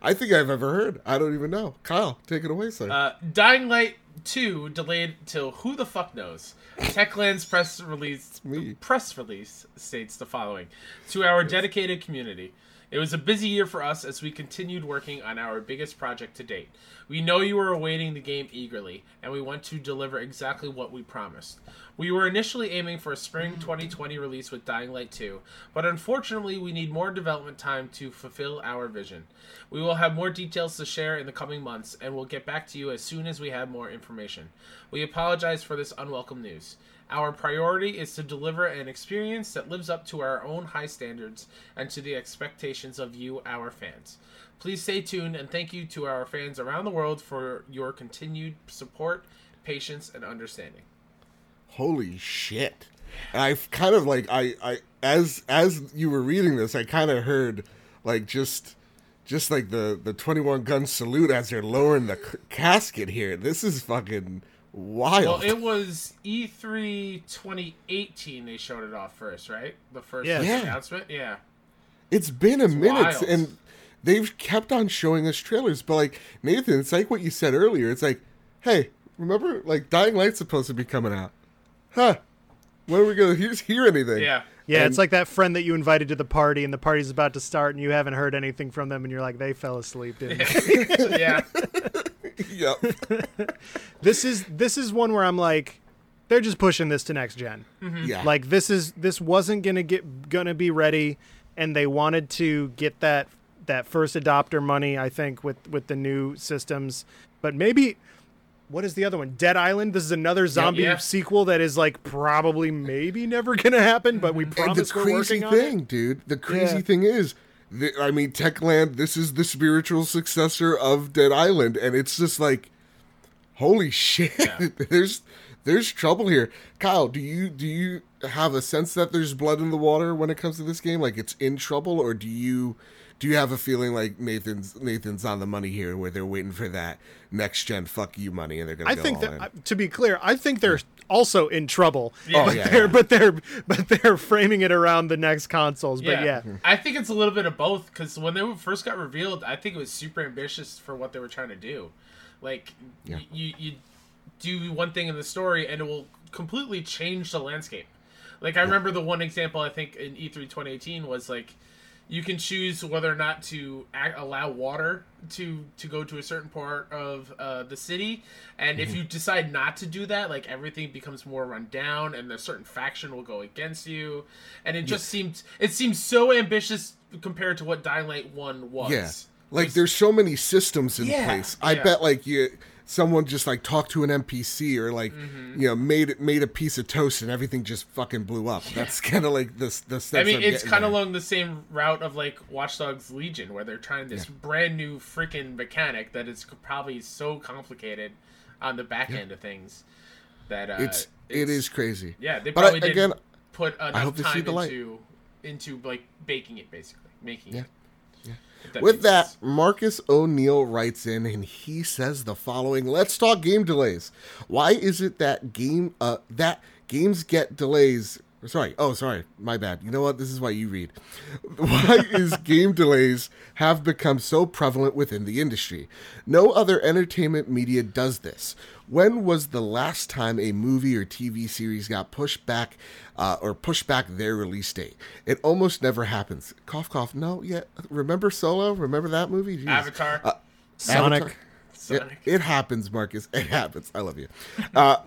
I think I've ever heard. I don't even know. Kyle, take it away, sir. Uh, Dying Light 2 delayed till who the fuck knows. Techland's press release press release states the following: To our dedicated community, it was a busy year for us as we continued working on our biggest project to date. We know you are awaiting the game eagerly, and we want to deliver exactly what we promised. We were initially aiming for a spring 2020 release with Dying Light 2, but unfortunately, we need more development time to fulfill our vision. We will have more details to share in the coming months, and we'll get back to you as soon as we have more information. We apologize for this unwelcome news. Our priority is to deliver an experience that lives up to our own high standards and to the expectations of you, our fans. Please stay tuned and thank you to our fans around the world for your continued support, patience, and understanding holy shit. I kind of like I I as as you were reading this, I kind of heard like just just like the the 21 gun salute as they're lowering the c- casket here. This is fucking wild. Well, it was E3 2018 they showed it off first, right? The first yeah. announcement. Yeah. It's been a it's minute wild. and they've kept on showing us trailers, but like Nathan, it's like what you said earlier. It's like, "Hey, remember like Dying Light's supposed to be coming out huh, when are we going to hear anything? Yeah. Yeah, and, it's like that friend that you invited to the party and the party's about to start and you haven't heard anything from them and you're like, they fell asleep, didn't they? yeah. yep. this is this is one where I'm like, they're just pushing this to next gen. Mm-hmm. Yeah. Like this is this wasn't gonna get gonna be ready, and they wanted to get that that first adopter money. I think with with the new systems, but maybe what is the other one? Dead Island. This is another zombie yeah, yeah. sequel that is like probably maybe never gonna happen, but we promise and the we're crazy thing, dude. The crazy yeah. thing is, the, I mean, Techland. This is the spiritual successor of Dead Island, and it's just like, holy shit. there's there's trouble here. Kyle, do you do you have a sense that there's blood in the water when it comes to this game? Like it's in trouble, or do you? Do you have a feeling like Nathan's Nathan's on the money here, where they're waiting for that next gen fuck you money, and they're gonna? I go think all that in? To be clear, I think they're also in trouble. Yeah. Oh, but yeah, they're yeah. but they're but they're framing it around the next consoles. But yeah, I think it's a little bit of both because when they first got revealed, I think it was super ambitious for what they were trying to do. Like y- you you do one thing in the story, and it will completely change the landscape. Like I remember the one example I think in E3 2018 was like you can choose whether or not to act, allow water to to go to a certain part of uh, the city. And mm-hmm. if you decide not to do that like everything becomes more run down and a certain faction will go against you. And it just seemed it seems so ambitious compared to what Dying Light 1 was. Yeah. Like there's so many systems in yeah, place. I yeah. bet like you someone just like talked to an NPC or like mm-hmm. you know made made a piece of toast and everything just fucking blew up. That's kind of like this the I mean, I'm it's kind of along the same route of like Watch Dogs Legion, where they're trying this yeah. brand new freaking mechanic that is probably so complicated on the back yeah. end of things that uh, it's, it's it is crazy. Yeah, they probably but I, again put enough time into into like baking it basically, making yeah. it. That With that, sense. Marcus O'Neill writes in and he says the following: Let's talk game delays. Why is it that game uh that games get delays? Sorry, oh sorry, my bad. You know what? This is why you read. Why is game delays have become so prevalent within the industry? No other entertainment media does this. When was the last time a movie or TV series got pushed back uh, or pushed back their release date? It almost never happens. Cough, cough. No, yeah. Remember Solo? Remember that movie? Jeez. Avatar. Uh, Sonic. Avatar. Sonic. It, it, happens, Marcus. It happens. I love you. Uh,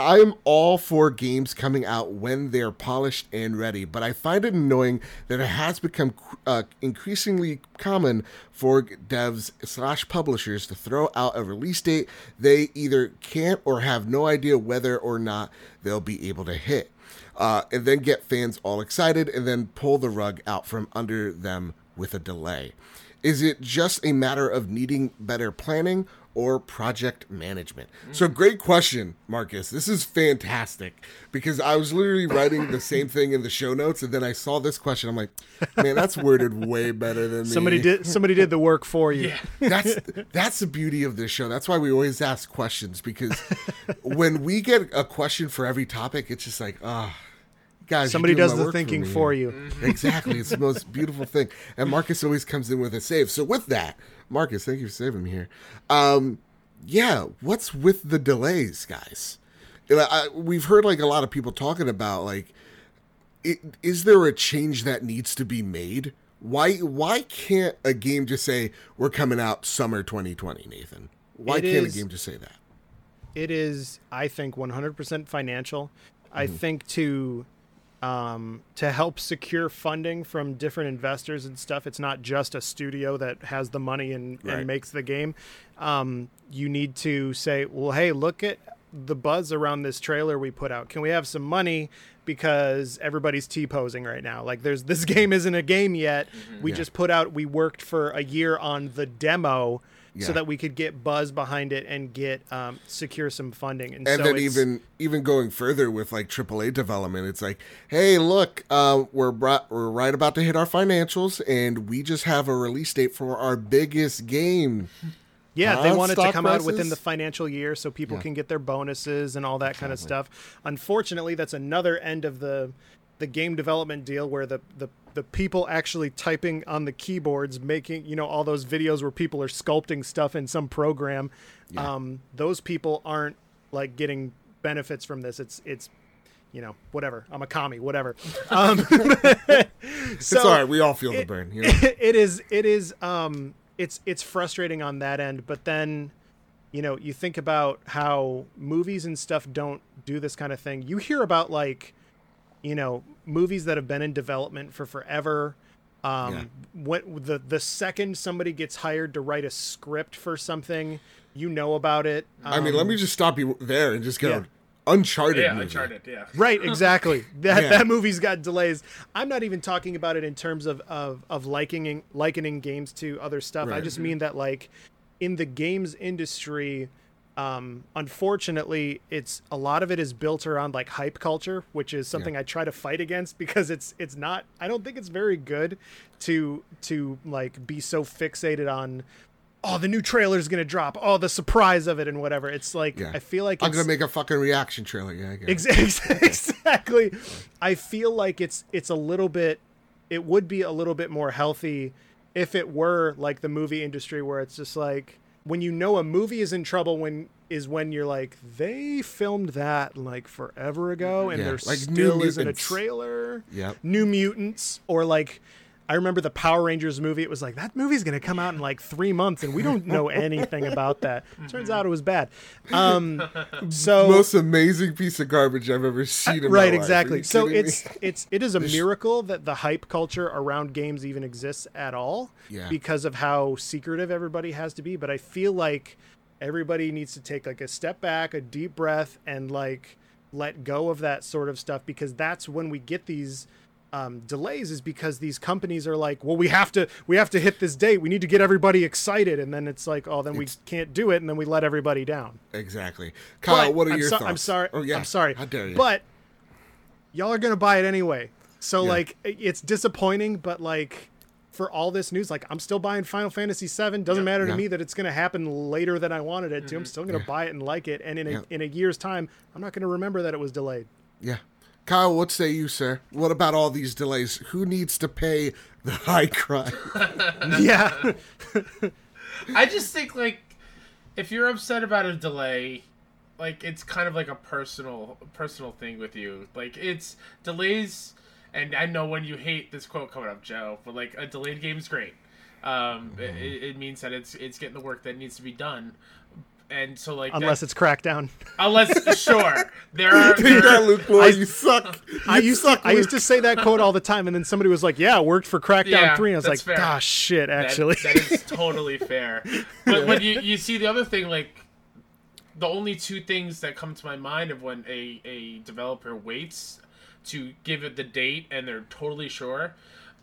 I'm all for games coming out when they're polished and ready, but I find it annoying that it has become uh, increasingly common for devs slash publishers to throw out a release date they either can't or have no idea whether or not they'll be able to hit. uh, and then get fans all excited and then pull the rug out from under them with a delay. Is it just a matter of needing better planning or project management? Mm. So, great question, Marcus. This is fantastic because I was literally writing the same thing in the show notes, and then I saw this question. I'm like, man, that's worded way better than me. somebody did. Somebody did the work for you. Yeah. that's that's the beauty of this show. That's why we always ask questions because when we get a question for every topic, it's just like, ah. Oh, guys, somebody does the thinking for, for you. Mm-hmm. Exactly, it's the most beautiful thing. And Marcus always comes in with a save. So with that, Marcus, thank you for saving me here. Um, yeah, what's with the delays, guys? I, we've heard like a lot of people talking about like, it, is there a change that needs to be made? Why why can't a game just say we're coming out summer 2020, Nathan? Why it can't is, a game just say that? It is, I think, 100% financial. Mm-hmm. I think to um, to help secure funding from different investors and stuff. It's not just a studio that has the money and, right. and makes the game. Um, you need to say, well, hey, look at the buzz around this trailer we put out. Can we have some money because everybody's T posing right now? Like, there's this game isn't a game yet. Mm-hmm. We yeah. just put out. We worked for a year on the demo yeah. so that we could get buzz behind it and get um, secure some funding. And, and so then even even going further with like AAA development, it's like, hey, look, uh, we're brought, we're right about to hit our financials, and we just have a release date for our biggest game. Yeah, they want it to come prices? out within the financial year so people yeah. can get their bonuses and all that kind of stuff. Unfortunately, that's another end of the the game development deal where the, the the people actually typing on the keyboards making you know all those videos where people are sculpting stuff in some program yeah. um, those people aren't like getting benefits from this. It's it's you know whatever. I'm a commie whatever. Um, so it's all right. We all feel it, the burn you know? it is it is um it's it's frustrating on that end but then you know you think about how movies and stuff don't do this kind of thing. You hear about like you know movies that have been in development for forever um, yeah. what the the second somebody gets hired to write a script for something you know about it um, i mean let me um, just stop you there and just go yeah. Uncharted. Yeah, movie. Uncharted. Yeah. Right. Exactly. That yeah. that movie's got delays. I'm not even talking about it in terms of of of likening likening games to other stuff. Right. I just mean that like in the games industry, um, unfortunately, it's a lot of it is built around like hype culture, which is something yeah. I try to fight against because it's it's not. I don't think it's very good to to like be so fixated on. Oh, the new trailer is gonna drop. Oh, the surprise of it and whatever. It's like yeah. I feel like I'm gonna make a fucking reaction trailer. Yeah, ex- exactly. I feel like it's it's a little bit. It would be a little bit more healthy if it were like the movie industry, where it's just like when you know a movie is in trouble when is when you're like they filmed that like forever ago and yeah, there like still isn't a trailer. Yeah. New Mutants or like I remember the Power Rangers movie. It was like that movie's going to come out in like three months, and we don't know anything about that. Turns out it was bad. Um, so most amazing piece of garbage I've ever seen. right, exactly. So it's me? it's it is a miracle that the hype culture around games even exists at all. Yeah. Because of how secretive everybody has to be, but I feel like everybody needs to take like a step back, a deep breath, and like let go of that sort of stuff because that's when we get these um, delays is because these companies are like, well, we have to we have to hit this date. We need to get everybody excited, and then it's like, oh, then it's, we can't do it, and then we let everybody down. Exactly, Kyle. But what are I'm your so- thoughts? I'm sorry. Oh yeah, I'm sorry. How dare you? But y'all are gonna buy it anyway. So yeah. like, it's disappointing, but like. For all this news, like I'm still buying Final Fantasy VII. Doesn't yeah, matter to yeah. me that it's going to happen later than I wanted it to. Mm-hmm. I'm still going to buy it and like it. And in a, in a year's time, I'm not going to remember that it was delayed. Yeah, Kyle, what say you, sir? What about all these delays? Who needs to pay the high crime? yeah. I just think like if you're upset about a delay, like it's kind of like a personal personal thing with you. Like it's delays and I know when you hate this quote coming up, Joe, but like a delayed game is great. Um, mm-hmm. it, it, means that it's it's getting the work that needs to be done and so like unless that, it's Crackdown. Unless sure, there are. There, that, Luke I, you suck. You I used suck, to, I used to say that quote all the time, and then somebody was like, "Yeah, it worked for Crackdown yeah, 3. and I was like, fair. "Gosh, shit, actually." that, that is totally fair. But when you you see the other thing, like the only two things that come to my mind of when a a developer waits to give it the date and they're totally sure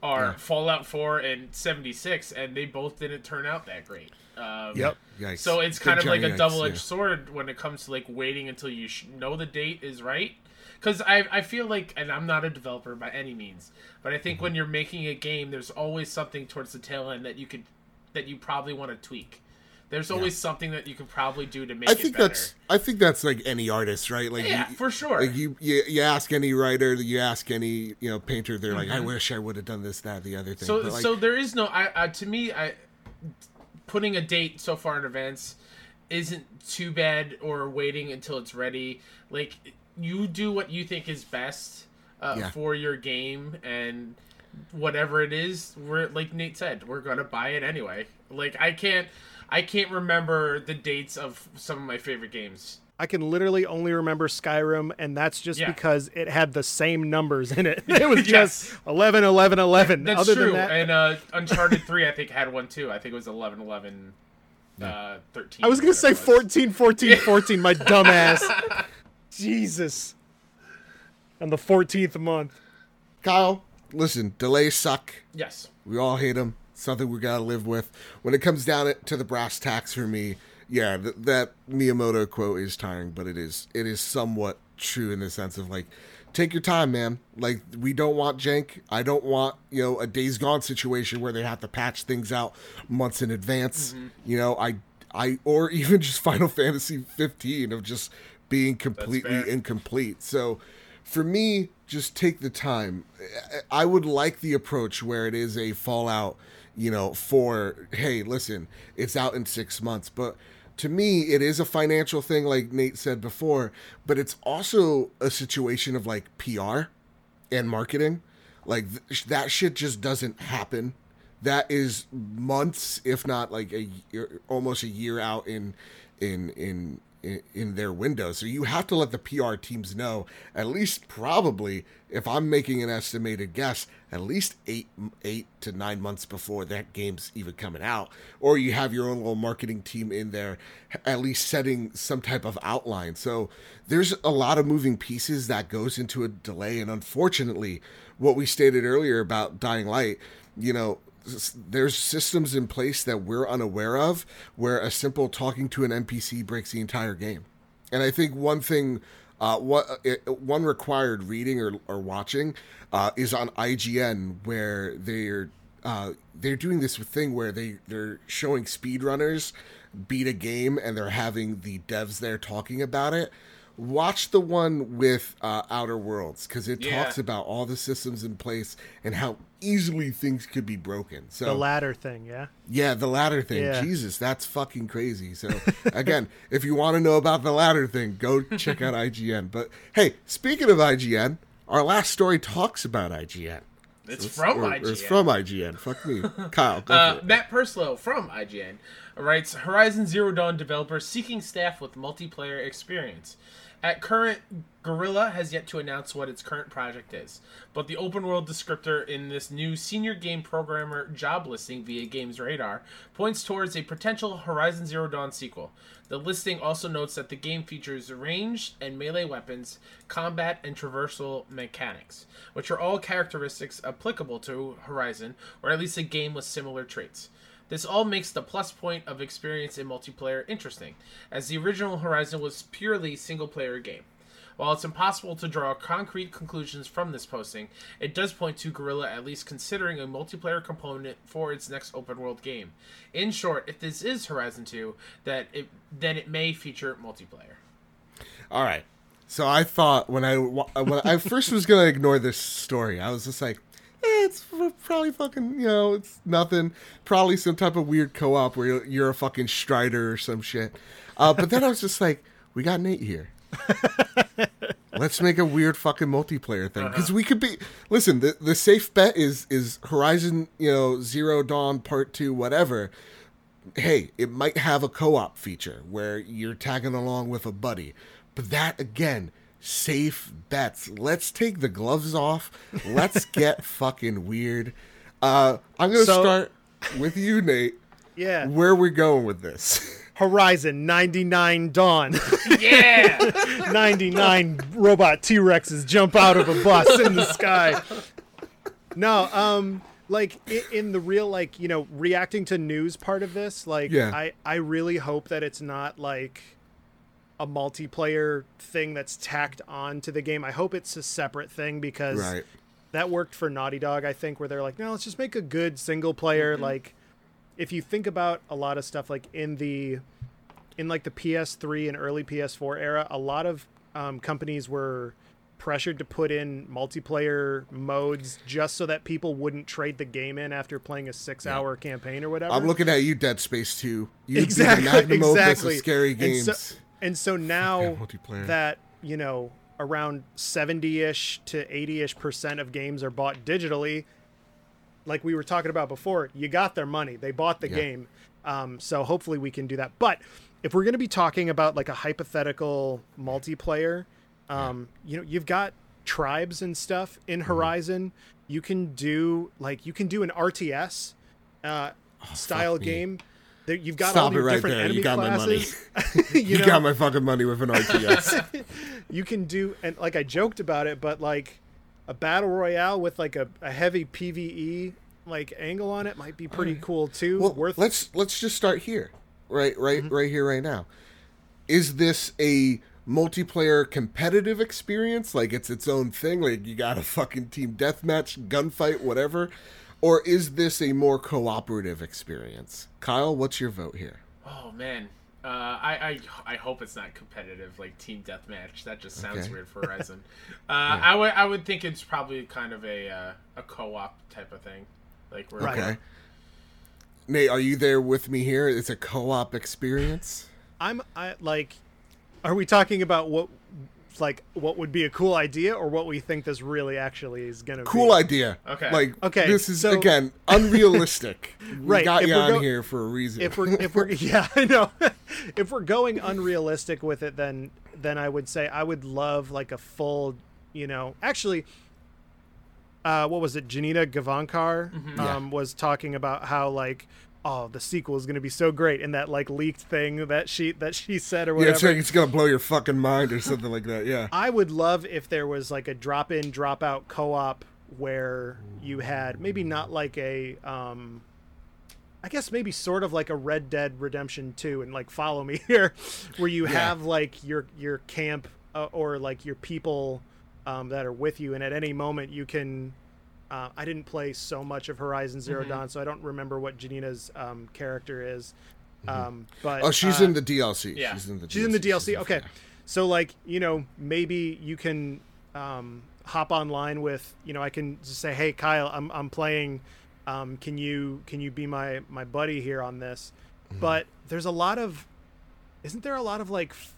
are yeah. Fallout 4 and 76, and they both didn't turn out that great. Um, yep. Yikes. So it's kind Big of like a double edged yeah. sword when it comes to like waiting until you sh- know the date is right. Because I, I feel like, and I'm not a developer by any means, but I think mm-hmm. when you're making a game, there's always something towards the tail end that you could, that you probably want to tweak. There's always yeah. something that you can probably do to make. I think that's. I think that's like any artist, right? Like yeah, you, for sure. Like you, you, you ask any writer, you ask any you know painter, they're mm-hmm. like, I mm-hmm. wish I would have done this, that, the other thing. So, like, so there is no. I uh, to me, I putting a date so far in advance isn't too bad, or waiting until it's ready. Like you do what you think is best uh, yeah. for your game, and whatever it is, we're like Nate said, we're gonna buy it anyway. Like I can't. I can't remember the dates of some of my favorite games. I can literally only remember Skyrim, and that's just yeah. because it had the same numbers in it. It was yes. just 11, 11, 11. That's Other true. That... And uh, Uncharted 3, I think, had one too. I think it was 11, 11, uh, 13. I was going to say 14, 14, 14, my dumbass. Jesus. And the 14th month. Kyle, listen, delays suck. Yes. We all hate them something we gotta live with. When it comes down to the brass tacks for me, yeah, th- that Miyamoto quote is tiring, but it is it is somewhat true in the sense of like, take your time, man. Like we don't want jank. I don't want you know a Days Gone situation where they have to patch things out months in advance. Mm-hmm. You know, I I or even just Final Fantasy 15 of just being completely incomplete. So for me, just take the time. I would like the approach where it is a Fallout you know, for, hey, listen, it's out in six months. But to me, it is a financial thing, like Nate said before, but it's also a situation of like PR and marketing. Like th- that shit just doesn't happen. That is months, if not like a year, almost a year out in in in in, their window. So you have to let the PR teams know, at least probably, if I'm making an estimated guess, at least eight eight to nine months before that game's even coming out. Or you have your own little marketing team in there, at least setting some type of outline. So there's a lot of moving pieces that goes into a delay. And unfortunately, what we stated earlier about Dying Light, you know, there's systems in place that we're unaware of where a simple talking to an NPC breaks the entire game. And I think one thing, uh, what uh, one required reading or, or watching uh, is on IGN where they're uh, they're doing this thing where they they're showing speedrunners beat a game and they're having the devs there talking about it watch the one with uh, Outer Worlds because it yeah. talks about all the systems in place and how easily things could be broken. So the ladder thing, yeah, yeah, the ladder thing. Yeah. Jesus, that's fucking crazy. So again, if you want to know about the ladder thing, go check out IGN. But hey, speaking of IGN, our last story talks about IGN. It's so from or, IGN. Or it's from IGN. Fuck me, Kyle. Uh, Matt Purslow from IGN writes: Horizon Zero Dawn developer seeking staff with multiplayer experience. At current, Guerrilla has yet to announce what its current project is, but the open world descriptor in this new senior game programmer job listing via Games Radar points towards a potential Horizon Zero Dawn sequel. The listing also notes that the game features ranged and melee weapons, combat, and traversal mechanics, which are all characteristics applicable to Horizon, or at least a game with similar traits. This all makes the plus point of experience in multiplayer interesting, as the original Horizon was purely single player game. While it's impossible to draw concrete conclusions from this posting, it does point to Guerrilla at least considering a multiplayer component for its next open world game. In short, if this is Horizon 2, that it then it may feature multiplayer. All right. So I thought when I when I first was going to ignore this story, I was just like, it's probably fucking, you know, it's nothing. Probably some type of weird co op where you're, you're, a fucking Strider or some shit. Uh, but then I was just like, we got Nate here. Let's make a weird fucking multiplayer thing because uh-huh. we could be. Listen, the the safe bet is is Horizon, you know, Zero Dawn Part Two, whatever. Hey, it might have a co op feature where you're tagging along with a buddy, but that again safe bets. Let's take the gloves off. Let's get fucking weird. Uh, I'm gonna so, start with you, Nate. Yeah. Where we going with this? Horizon 99 Dawn. Yeah. 99 robot T-Rexes jump out of a bus in the sky. No, um like in the real like, you know, reacting to news part of this, like Yeah. I I really hope that it's not like a multiplayer thing that's tacked on to the game. I hope it's a separate thing because Right. that worked for Naughty Dog, I think, where they're like, no, let's just make a good single player. Mm-hmm. Like, if you think about a lot of stuff, like in the, in like the PS3 and early PS4 era, a lot of um, companies were pressured to put in multiplayer modes just so that people wouldn't trade the game in after playing a six-hour campaign or whatever. I'm looking at you, Dead Space 2. You exactly, be the magnum opus exactly. scary games. And so now multiplayer. that you know around 70ish to 80ish percent of games are bought digitally like we were talking about before you got their money they bought the Yeah. game um, so hopefully we can do that but if we're going to be talking about like a hypothetical multiplayer um, you know you've got tribes and stuff Mm-hmm. in horizon you can do like you can do an rts uh, style game me. Game there, you've got Stop all it your right different there. enemy You got my money. classes you know? got my fucking money with an RTS. you can do and like I joked about it, but like a battle royale with like a, a heavy PVE like angle on it might be pretty cool too. well, Worth let's let's just start here, right, right, Mm-hmm. right here, right now. Is this a multiplayer competitive experience? Like it's its own thing. Like you got a fucking team deathmatch, gunfight, whatever, or is this a more cooperative experience? Kyle, what's your vote here? Oh man. Uh, I, I I hope it's not competitive like team deathmatch. That just sounds Okay. weird for Horizon. Uh, I would I would think it's probably kind of a uh, a co-op type of thing. Like we're Right. Okay. Nate, are you there with me here? It's a co-op experience. I'm I like are we talking about what like what would be a cool idea or what we think this really actually is gonna Cool be? Cool idea. Okay. Like Okay, this is so- again unrealistic. we Right, got if you we're on go- here for a reason. if we're if we're yeah i know if we're going unrealistic with it then then i would say i would love like a full you know actually uh what was it janina gavankar Yeah. um was talking about how like oh the sequel is going to be so great in that like leaked thing that she that she said or yeah, whatever it's like it's gonna blow your fucking mind or something like that. Yeah. I would love if there was like a drop in, drop out co op where you had maybe not like a um I guess maybe sort of like a Red Dead Redemption 2 and like follow me here where you Yeah. have like your your camp uh, or like your people um, that are with you and at any moment you can uh, I didn't play so much of Horizon 0 Dawn so I don't remember what Janina's um, character is um, but Oh, she's uh, in the DLC. yeah. She's in the. She's in the DLC. She's Okay. So like, you know, maybe you can um, hop online with, you know, I can just say, "Hey Kyle, I'm I'm playing um, can you can you be my my buddy here on this?" Mm-hmm. But there's a lot of isn't there a lot of like f-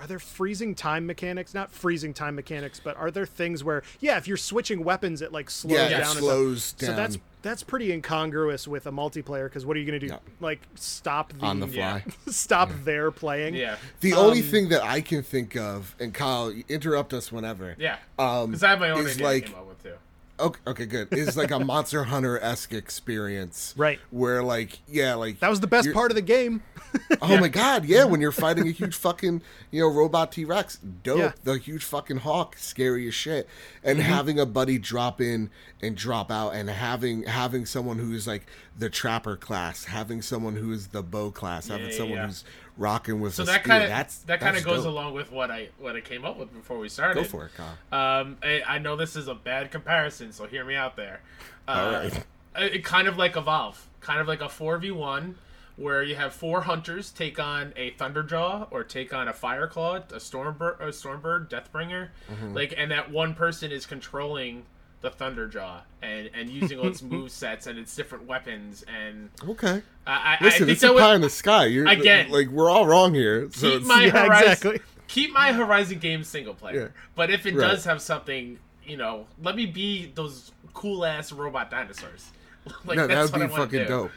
are there freezing time mechanics? Not freezing time mechanics, but are there things where yeah, if you're switching weapons it like slows Yeah, down and stuff. slows down. So that's that's pretty incongruous with a multiplayer because what are you going to do? Yeah. Like stop the, on the Yeah. fly. stop their playing? yeah The only Um, thing that I can think of, and Kyle, interrupt us whenever. yeah. Um, Because I have my own is idea like I came up with too. Okay, okay, good. It's like a Monster Hunter esque experience, Right. Where like, yeah, like That was the best part of the game. Oh my god, yeah, when you're fighting a huge fucking, you know, robot T Rex. Dope. Yeah. The huge fucking hawk, scary as shit. And mm-hmm. having a buddy drop in and drop out and having having someone who's like the trapper class, having someone who is the bow class, having yeah, someone yeah. who's rocking with So that kind of that's that kind of goes dope. along with what I what I came up with before we started. Go for it, Kyle. Um, I, I know this is a bad comparison, so hear me out there. Uh, All right. It, it kind of like Evolve, kind of like a four v one, where you have four hunters take on a Thunderjaw or take on a Fireclaw, a Stormbird, a Stormbird, Deathbringer, Mm-hmm. like, and that one person is controlling the Thunderjaw and and using all its move sets and its different weapons and Okay. I, I, I Listen, think it's a pie in the sky. You're Again. like we're all wrong here. So keep my Yeah, Horizon exactly. keep my Horizon game single player. Yeah. But if it Right. does have something, you know, let me be those cool ass robot dinosaurs. like no, that would be fucking do. dope.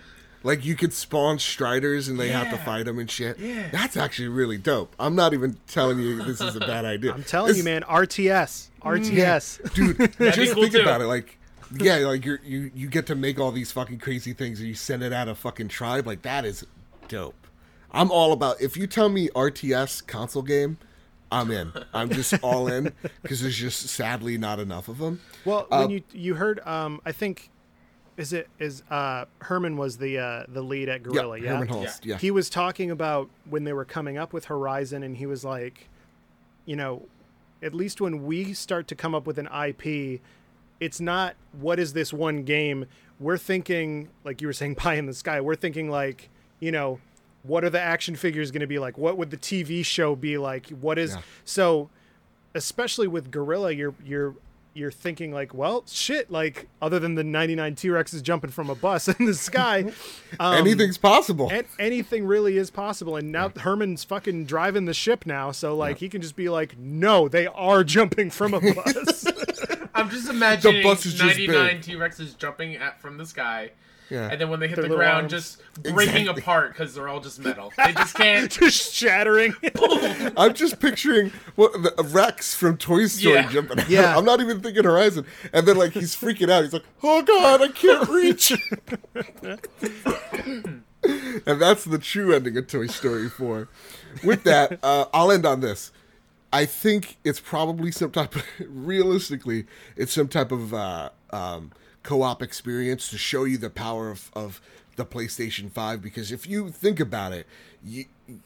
Like you could spawn Striders and they have to fight them and shit. Yeah. That's actually really dope. I'm not even telling you this is a bad idea. I'm telling This- you, man. RTS, RTS. dude. just cool think too. about it, like. Yeah, like you're, you you get to make all these fucking crazy things and you send it out a fucking tribe like that is dope. I'm all about. If you tell me RTS console game, I'm in. I'm just all in because there's just sadly not enough of them. Well, when uh, you you heard, um, I think is it is uh Hermen was the uh the lead at Guerrilla, yeah? yeah? Hermen Hulst, yeah. He was talking about when they were coming up with Horizon and he was like, you know, at least when we start to come up with an IP, it's not what is this one game. We're thinking like you were saying pie in the sky. We're thinking like, you know, what are the action figures going to be like? What would the TV show be like? What is yeah. so especially with Guerrilla, you're you're you're thinking like, well, shit, like other than the 99 T-Rexes jumping from a bus in the sky, um, anything's possible. And anything really is possible. And now yeah. Hermen's fucking driving the ship now, so like yeah. he can just be like, no, they are jumping from a bus. I'm just imagining the bus is 99 T-Rexes jumping at from the sky yeah. And then when they hit Their the ground, arms. just breaking exactly. apart because they're all just metal. They just can't. just shattering. I'm just picturing what the, Rex from Toy Story yeah. jumping. Out. Yeah. I'm not even thinking Horizon. And then like he's freaking out. He's like, "Oh God, I can't reach." and that's the true ending of Toy Story 4. With that, uh, I'll end on this. I think it's probably some type of, realistically, it's some type of uh, um, co-op experience to show you the power of, of the PlayStation 5 because if you think about it, you,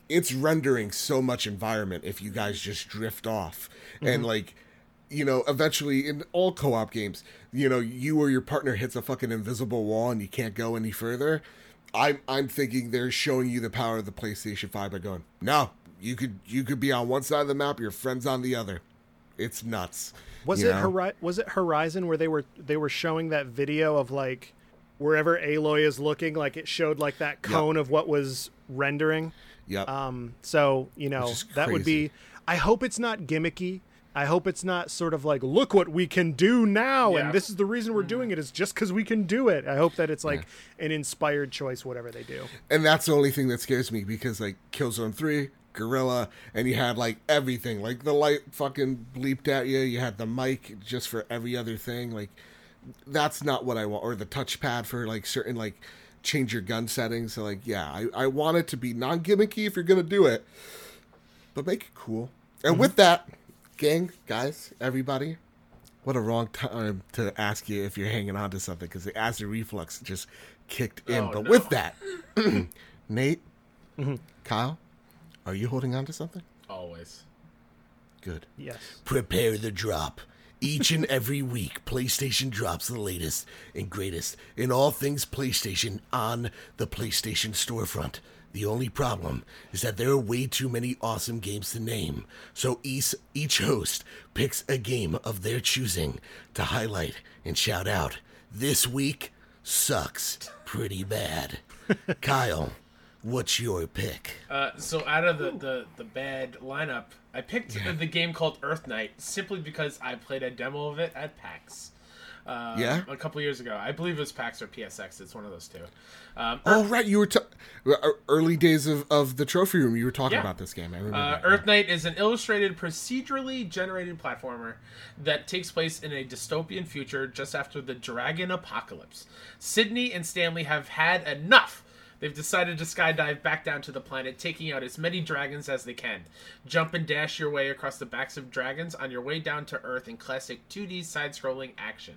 it's rendering so much environment if you guys just drift off. Mm-hmm. And like you know, eventually in all co-op games, you know, you or your partner hits a fucking invisible wall and you can't go any further. I'm I'm thinking they're showing you the power of the PlayStation 5 by going, "No, you could you could be on one side of the map, your friends on the other." It's nuts. Was it Hori- was it Horizon where they were they were showing that video of like wherever Aloy is looking, like it showed like that cone yep. of what was rendering. Yep. Um. So you know that would be. I hope it's not gimmicky. I hope it's not sort of like, look what we can do now, yeah. and this is the reason we're doing it is just because we can do it. I hope that it's like yeah. an inspired choice, whatever they do. And that's the only thing that scares me because like Killzone Three, Guerrilla, and you had like everything. Like the light fucking bleeped at you. You had the mic just for every other thing. Like that's not what I want. Or the touchpad for like certain like change your gun settings. So like yeah, I, I want it to be non gimmicky if you're gonna do it. But make it cool. And mm-hmm. with that, gang, guys, everybody, what a wrong time to ask you if you're hanging on to something because the acid reflux just kicked in. Oh, but no. with that, Nate, mm-hmm. Kyle, are you holding on to something? Always. Good. Yes. Prepare the drop. Each and every week, PlayStation drops the latest and greatest in all things PlayStation on the PlayStation storefront. The only problem is that there are way too many awesome games to name, so each, each host picks a game of their choosing to highlight and shout out. This week sucks pretty bad. Kyle, What's your pick? Uh, so out of the, the, the bad lineup, I picked yeah. the game called Earthnight simply because I played a demo of it at PAX. Uh, yeah, a couple years ago. I believe it was PAX or PSX. It's one of those two. Um, oh Earth- right, you were t- uh, early days of, of the trophy room. You were talking yeah. about this game. I remember. Uh, Earthnight is an illustrated, procedurally generated platformer that takes place in a dystopian future just after the dragon apocalypse. Sydney and Stanley have had enough They've decided to skydive back down to the planet, taking out as many dragons as they can. Jump and dash your way across the backs of dragons on your way down to Earth in classic 2D side-scrolling action.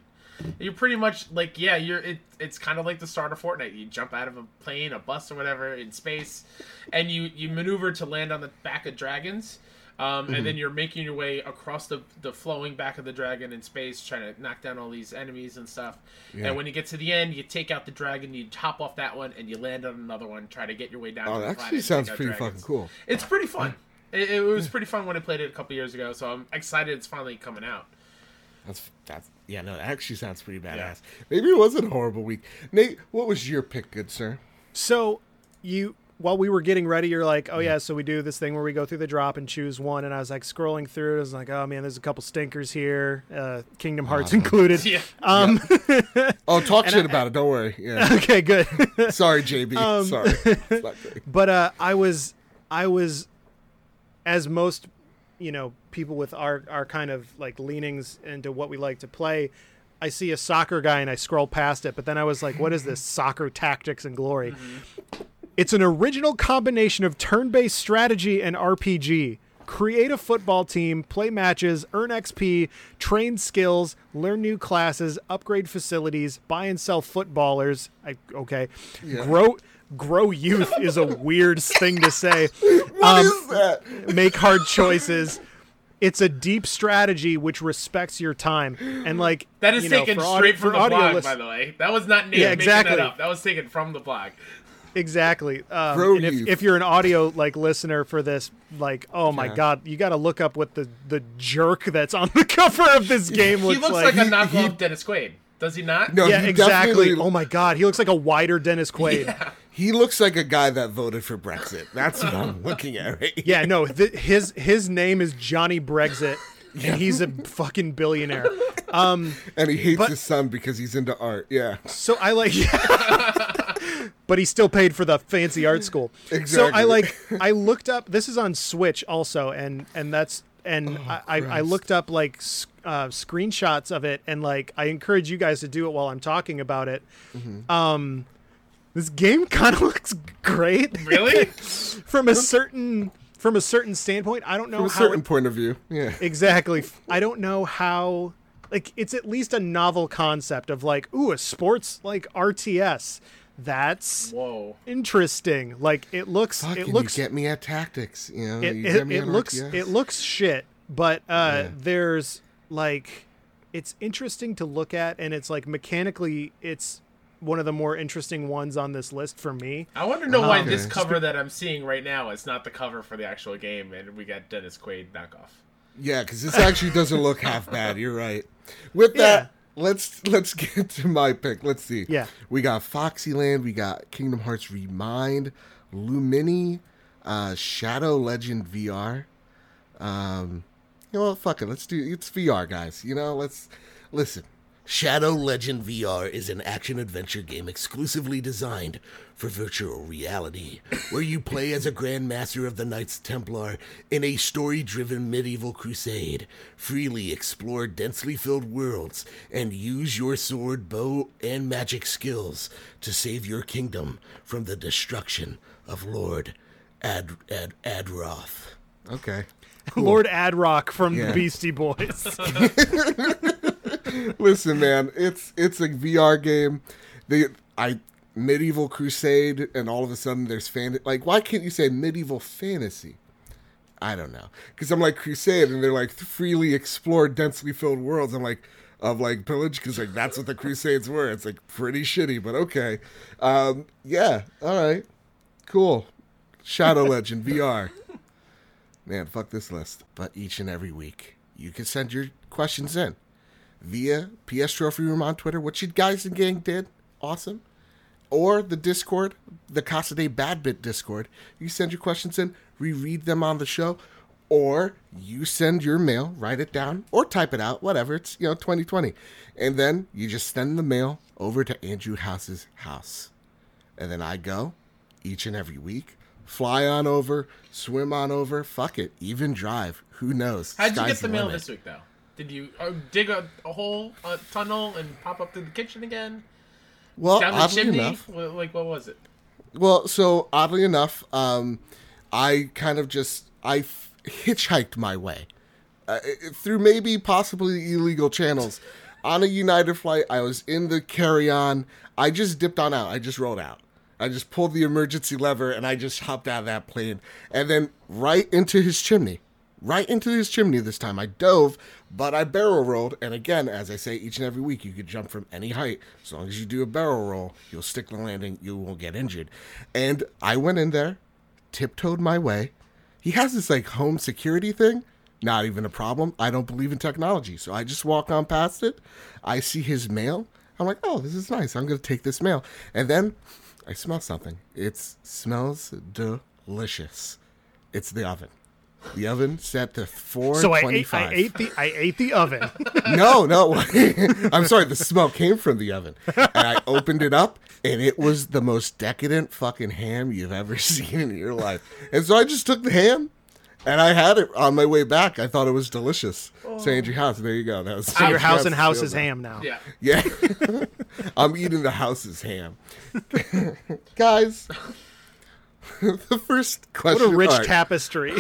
You're pretty much like, yeah, you're. It, it's kind of like the start of Fortnite. You jump out of a plane, a bus, or whatever in space, and you you maneuver to land on the back of dragons um, mm-hmm. and then you're making your way across the the flowing back of the dragon in space, trying to knock down all these enemies and stuff. Yeah. And when you get to the end, you take out the dragon, you hop off that one, and you land on another one, try to get your way down. Oh, that actually sounds pretty dragons. fucking cool. It's pretty fun. It, it, was pretty fun when I played it a couple years ago, so I'm excited it's finally coming out. That's that's yeah, no, that actually sounds pretty badass. Yeah. Maybe it wasn't a horrible week. Nate, what was your pick, good sir? So you while we were getting ready, you're like, oh yeah, so we do this thing where we go through the drop and choose one. And I was like scrolling through it. I was like, oh man, there's a couple stinkers here, uh, Kingdom Hearts included. Yeah. Um, yeah. oh, talk shit I, about it. Don't worry. Yeah. Okay, good. Sorry, JB. Um, Sorry. but uh, I was, I was, as most, you know, people with our our kind of like leanings into what we like to play. I see a soccer guy and I scroll past it, but then I was like, "What is this? Soccer tactics and glory." Mm-hmm It's an original combination of turn based strategy and RPG. Create a football team, play matches, earn XP, train skills, learn new classes, upgrade facilities, buy and sell footballers. I, okay. Yeah. Grow grow youth is a weird thing to say. What um, is that? Make hard choices. It's a deep strategy which respects your time. And like That is you know, taken straight audi- from the audio blog, lis- by the way. That was not Nate Yeah, making exactly. that up. That was taken from the blog. Exactly. Um, Grow and if, if you're an audio like listener for this, like, oh my Yeah. god, you got to look up what the the jerk that's on the cover of this game He looks, looks like, He looks like a knockoff Dennis Quaid. Does he not? No, yeah, he exactly. Oh my god, he looks like a wider Dennis Quaid. Yeah, Yeah. He looks like a guy that voted for Brexit. That's what I'm looking at. Right? Yeah, no, th- his his name is Johnny Brexit, and he's a fucking billionaire. Um, And he hates But- his son because he's into art. Yeah. So I like, but he still paid for the fancy art school. So I like, I looked up. This is on Switch also, and and that's and I, I, I looked up like uh, screenshots of it, and like I encourage you guys to do it while I'm talking about it. Um, this game kind of looks great Really? from a certain from a certain standpoint. I don't know From a how certain it- point of view. Yeah. Exactly. I don't know how like it's at least a novel concept of like, ooh, a sports like RTS. That's Whoa. interesting. Like it looks Fucking it looks you get me at tactics. You know, it, you it, get me it looks RTS. it looks shit, but uh Yeah. there's like it's interesting to look at and it's like mechanically it's one of the more interesting ones on this list for me. I want to know why Okay. this cover that I'm seeing right now is not the cover for the actual game, and we got Dennis Quaid knockoff. Yeah, because this actually doesn't look half bad. You're right. With Yeah. that, let's let's get to my pick. Let's see. Yeah. we got Foxyland. We got Kingdom Hearts Remind, Lumini, uh, Shadow Legend VR. Um, you know what? Fuck it. Let's do it's VR, guys. You know, let's listen. Shadow Legend VR is an action adventure game exclusively designed for virtual reality, where you play as a Grand Master of the Knights Templar in a story driven medieval crusade. Freely explore densely filled worlds and use your sword, bow, and magic skills to save your kingdom from the destruction of Lord Ad, Ad, Adroth. Okay. Lord Adrock from Yeah. the Beastie Boys. Listen, man, it's it's a VR game. They I medieval crusade, and all of a sudden there's fan. Like, why can't you say medieval fantasy? I don't know, because I'm like crusade, and they're like freely explore densely filled worlds. I'm like of like pillage, because like that's what the crusades were. It's like pretty shitty, but okay. Um, yeah, all right, cool. Shadow Legend VR. Man, fuck this list. But each and every week, you can send your questions in via PS Trophy Room on Twitter, which you guys and gang did. Awesome. Or the Discord, the Casa de Bad Bit Discord. You send your questions in, we read them on the show. Or you send your mail, write it down, or type it out, whatever. It's, you know, 2020. And then you just send the mail over to Andrew House's house. And then I go each and every week, fly on over, swim on over, fuck it, even drive. Who knows? How'd you Sky's get the mail limit. this week, though? Did you uh, dig a, a hole, a tunnel, and pop up to the kitchen again? Well, Down the oddly chimney? enough, Like, what was it? well, so oddly enough, um, I kind of just I f- hitchhiked my way uh, through maybe possibly illegal channels on a United flight. I was in the carry-on. I just dipped on out. I just rolled out. I just pulled the emergency lever and I just hopped out of that plane and then right into his chimney. Right into his chimney this time. I dove, but I barrel rolled. And again, as I say each and every week, you could jump from any height. As long as you do a barrel roll, you'll stick the landing, you won't get injured. And I went in there, tiptoed my way. He has this like home security thing. Not even a problem. I don't believe in technology. So I just walk on past it. I see his mail. I'm like, oh, this is nice. I'm going to take this mail. And then I smell something. It smells delicious. It's the oven. The oven set to so I ate, I ate the I ate the oven. No, no. I'm sorry. The smell came from the oven. And I opened it up, and it was the most decadent fucking ham you've ever seen in your life. And so I just took the ham, and I had it on my way back. I thought it was delicious. So oh. Andrew House, there you go. That was So your house and house is ham now. Yeah. Yeah. I'm eating the house's ham. Guys, the first question. What a rich right. tapestry.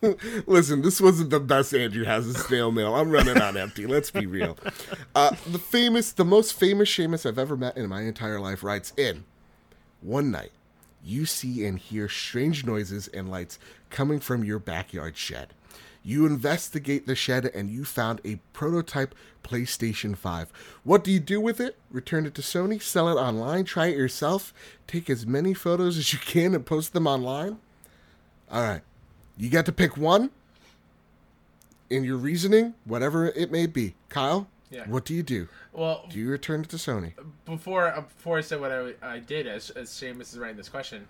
Listen, this wasn't the best Andrew has a snail mail. I'm running on empty. Let's be real. Uh, the famous, the most famous Seamus I've ever met in my entire life writes in one night. You see and hear strange noises and lights coming from your backyard shed. You investigate the shed and you found a prototype PlayStation 5. What do you do with it? Return it to Sony, sell it online, try it yourself, take as many photos as you can and post them online? All right. You got to pick one in your reasoning, whatever it may be. Kyle, yeah. what do you do? Well, do you return it to Sony? Before uh, before I said what I, I did, as, as Seamus is writing this question,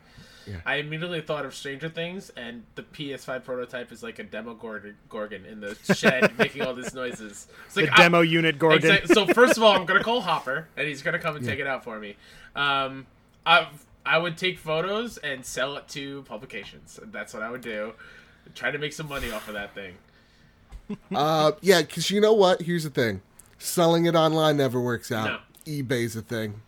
yeah. I immediately thought of Stranger Things, and the PS5 prototype is like a Demogorgon in the shed making all these noises. It's like, the demo unit Gorgon. so first of all, I'm gonna call Hopper, and he's gonna come and yeah. take it out for me. Um, I I would take photos and sell it to publications. That's what I would do. Try to make some money off of that thing. uh, yeah, because you know what? Here's the thing: selling it online never works out. No. eBay's a thing.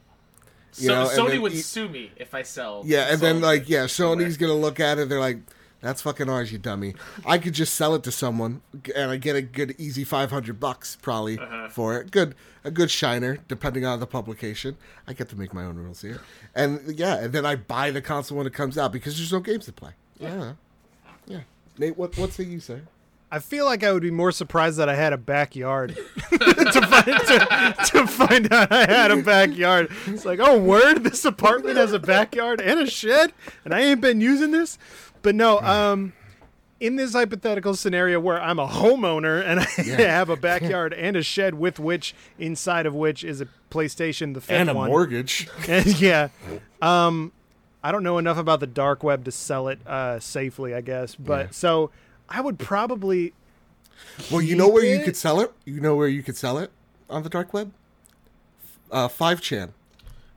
You so, know, Sony would e- sue me if I sell. Yeah, and then like yeah, Sony's gonna look at it. They're like, "That's fucking ours, you dummy." I could just sell it to someone, and I get a good easy five hundred bucks probably uh-huh. for it. Good, a good shiner, depending on the publication. I get to make my own rules here, and yeah, and then I buy the console when it comes out because there's no games to play. Yeah, yeah. Nate, what what say you say? I feel like I would be more surprised that I had a backyard to, find, to, to, find out I had a backyard. It's like, oh, word, this apartment has a backyard and a shed, and I ain't been using this. But no, um, in this hypothetical scenario where I'm a homeowner and I yeah. have a backyard and a shed with which inside of which is a PlayStation, the fifth and a one. mortgage. And, yeah, um, I don't know enough about the dark web to sell it uh, safely, I guess. But yeah. so I would probably. Well, you know where it? you could sell it. You know where you could sell it on the dark web. Uh, five chan.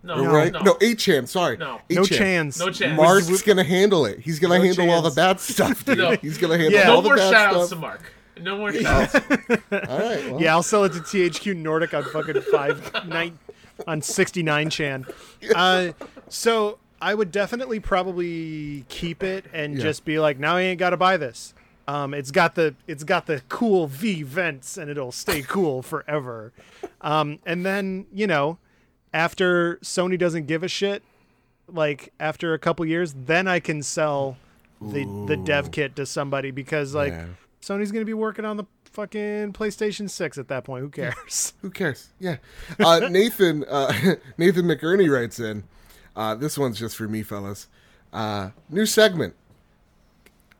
No, right? No, no eight chan. Sorry, no, eight no chance. No chance. Mark's gonna handle it. He's gonna no handle chance. all the bad stuff. Dude. no. He's gonna handle yeah. all no the bad stuff. No more shoutouts to Mark. No more shoutouts. all right. Well. Yeah, I'll sell it to THQ Nordic on fucking five nine on sixty nine chan. Uh, so I would definitely probably keep it and yeah. just be like, now I ain't got to buy this. Um, it's got the it's got the cool V vents and it'll stay cool forever. Um, and then you know, after Sony doesn't give a shit, like after a couple years, then I can sell the Ooh. the dev kit to somebody because like yeah. Sony's gonna be working on the fucking PlayStation Six at that point. Who cares? Who cares? Yeah. Uh, Nathan uh, Nathan McErney writes in. Uh, this one's just for me, fellas. Uh, new segment.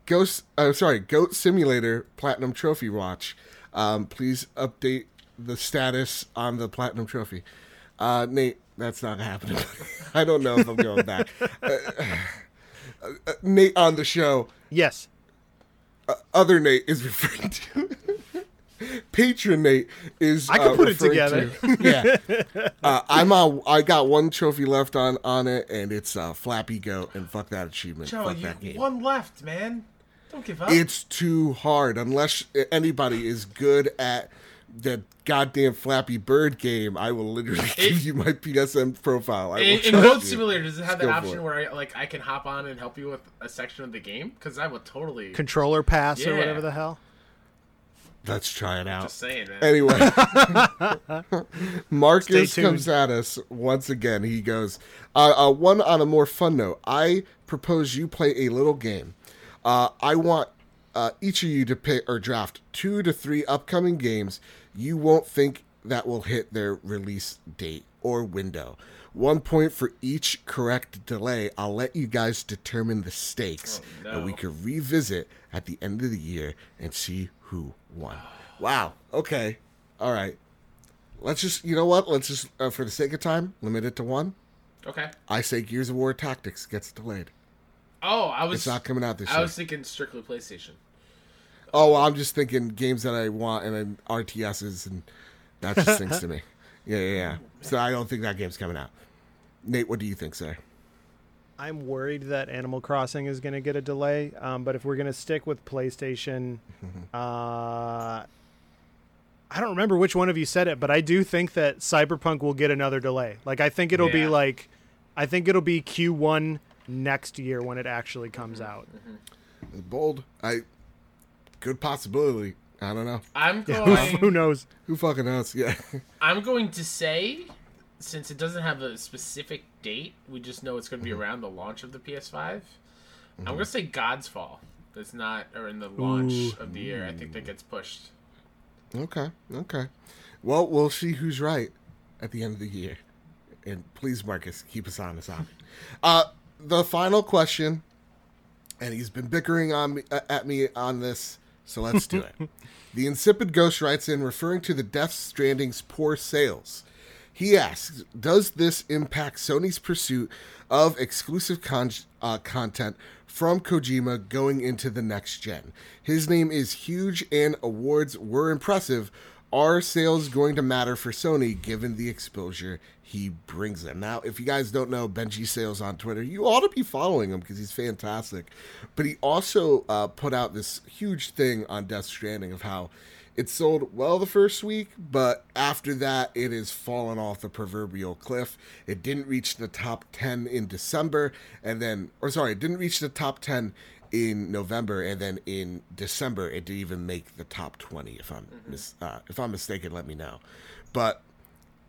Ghost, uh, sorry, Goat Simulator Platinum Trophy Watch. Um, please update the status on the Platinum Trophy. Uh, Nate, that's not happening. I don't know if I'm going back. Uh, uh, Nate on the show. Yes. Uh, other Nate is referring to. Patron Nate is. I can uh, put it together. To, yeah, uh, I'm on. I got one trophy left on on it, and it's uh, Flappy Goat. And fuck that achievement. Joe, fuck you that game. one left, man. Don't give up. It's too hard unless anybody is good at the goddamn Flappy Bird game. I will literally it, give you my PSN profile. I in, in Goat Simulator, does it have the option where I like I can hop on and help you with a section of the game? Because I would totally controller pass yeah. or whatever the hell. Let's try it out. Just saying, man. Anyway, Marcus comes at us once again. He goes, uh, uh, "One on a more fun note. I propose you play a little game. Uh, I want uh, each of you to pick or draft two to three upcoming games you won't think that will hit their release date or window. One point for each correct delay. I'll let you guys determine the stakes, oh, no. and we can revisit at the end of the year and see who won. Wow. Okay. All right. Let's just, you know what? Let's just, uh, for the sake of time, limit it to one. Okay. I say Gears of War Tactics gets delayed. Oh, I was. It's not coming out this I year. I was thinking strictly PlayStation. Oh, well, I'm just thinking games that I want and then RTSs, and that just sings to me. Yeah, yeah, yeah. So I don't think that game's coming out. Nate, what do you think, sir? I'm worried that Animal Crossing is going to get a delay. Um, but if we're going to stick with PlayStation, uh, I don't remember which one of you said it, but I do think that Cyberpunk will get another delay. Like I think it'll yeah. be like, I think it'll be Q1 next year when it actually comes mm-hmm. out. Mm-hmm. Bold. I good possibility. I don't know. I'm going. Who knows? Who fucking knows? Yeah. I'm going to say, since it doesn't have a specific date, we just know it's going to be mm-hmm. around the launch of the PS5. Mm-hmm. I'm going to say Godfall. That's not, or in the launch Ooh. of the year. I think that gets pushed. Okay. Okay. Well, we'll see who's right at the end of the year. And please, Marcus, keep us honest on it. Uh, the final question, and he's been bickering on me, uh, at me on this, so let's do it. the insipid ghost writes in, referring to the Death Stranding's poor sales. He asks, does this impact Sony's pursuit of exclusive con- uh, content from Kojima going into the next gen? His name is huge and awards were impressive. Are sales going to matter for Sony given the exposure he brings them. Now, if you guys don't know Benji Sales on Twitter, you ought to be following him because he's fantastic. But he also uh, put out this huge thing on Death Stranding of how it sold well the first week, but after that, it has fallen off the proverbial cliff. It didn't reach the top 10 in December, and then, or sorry, it didn't reach the top 10 in November, and then in December, it didn't even make the top 20. If I'm mm-hmm. mis- uh, if I'm mistaken, let me know. But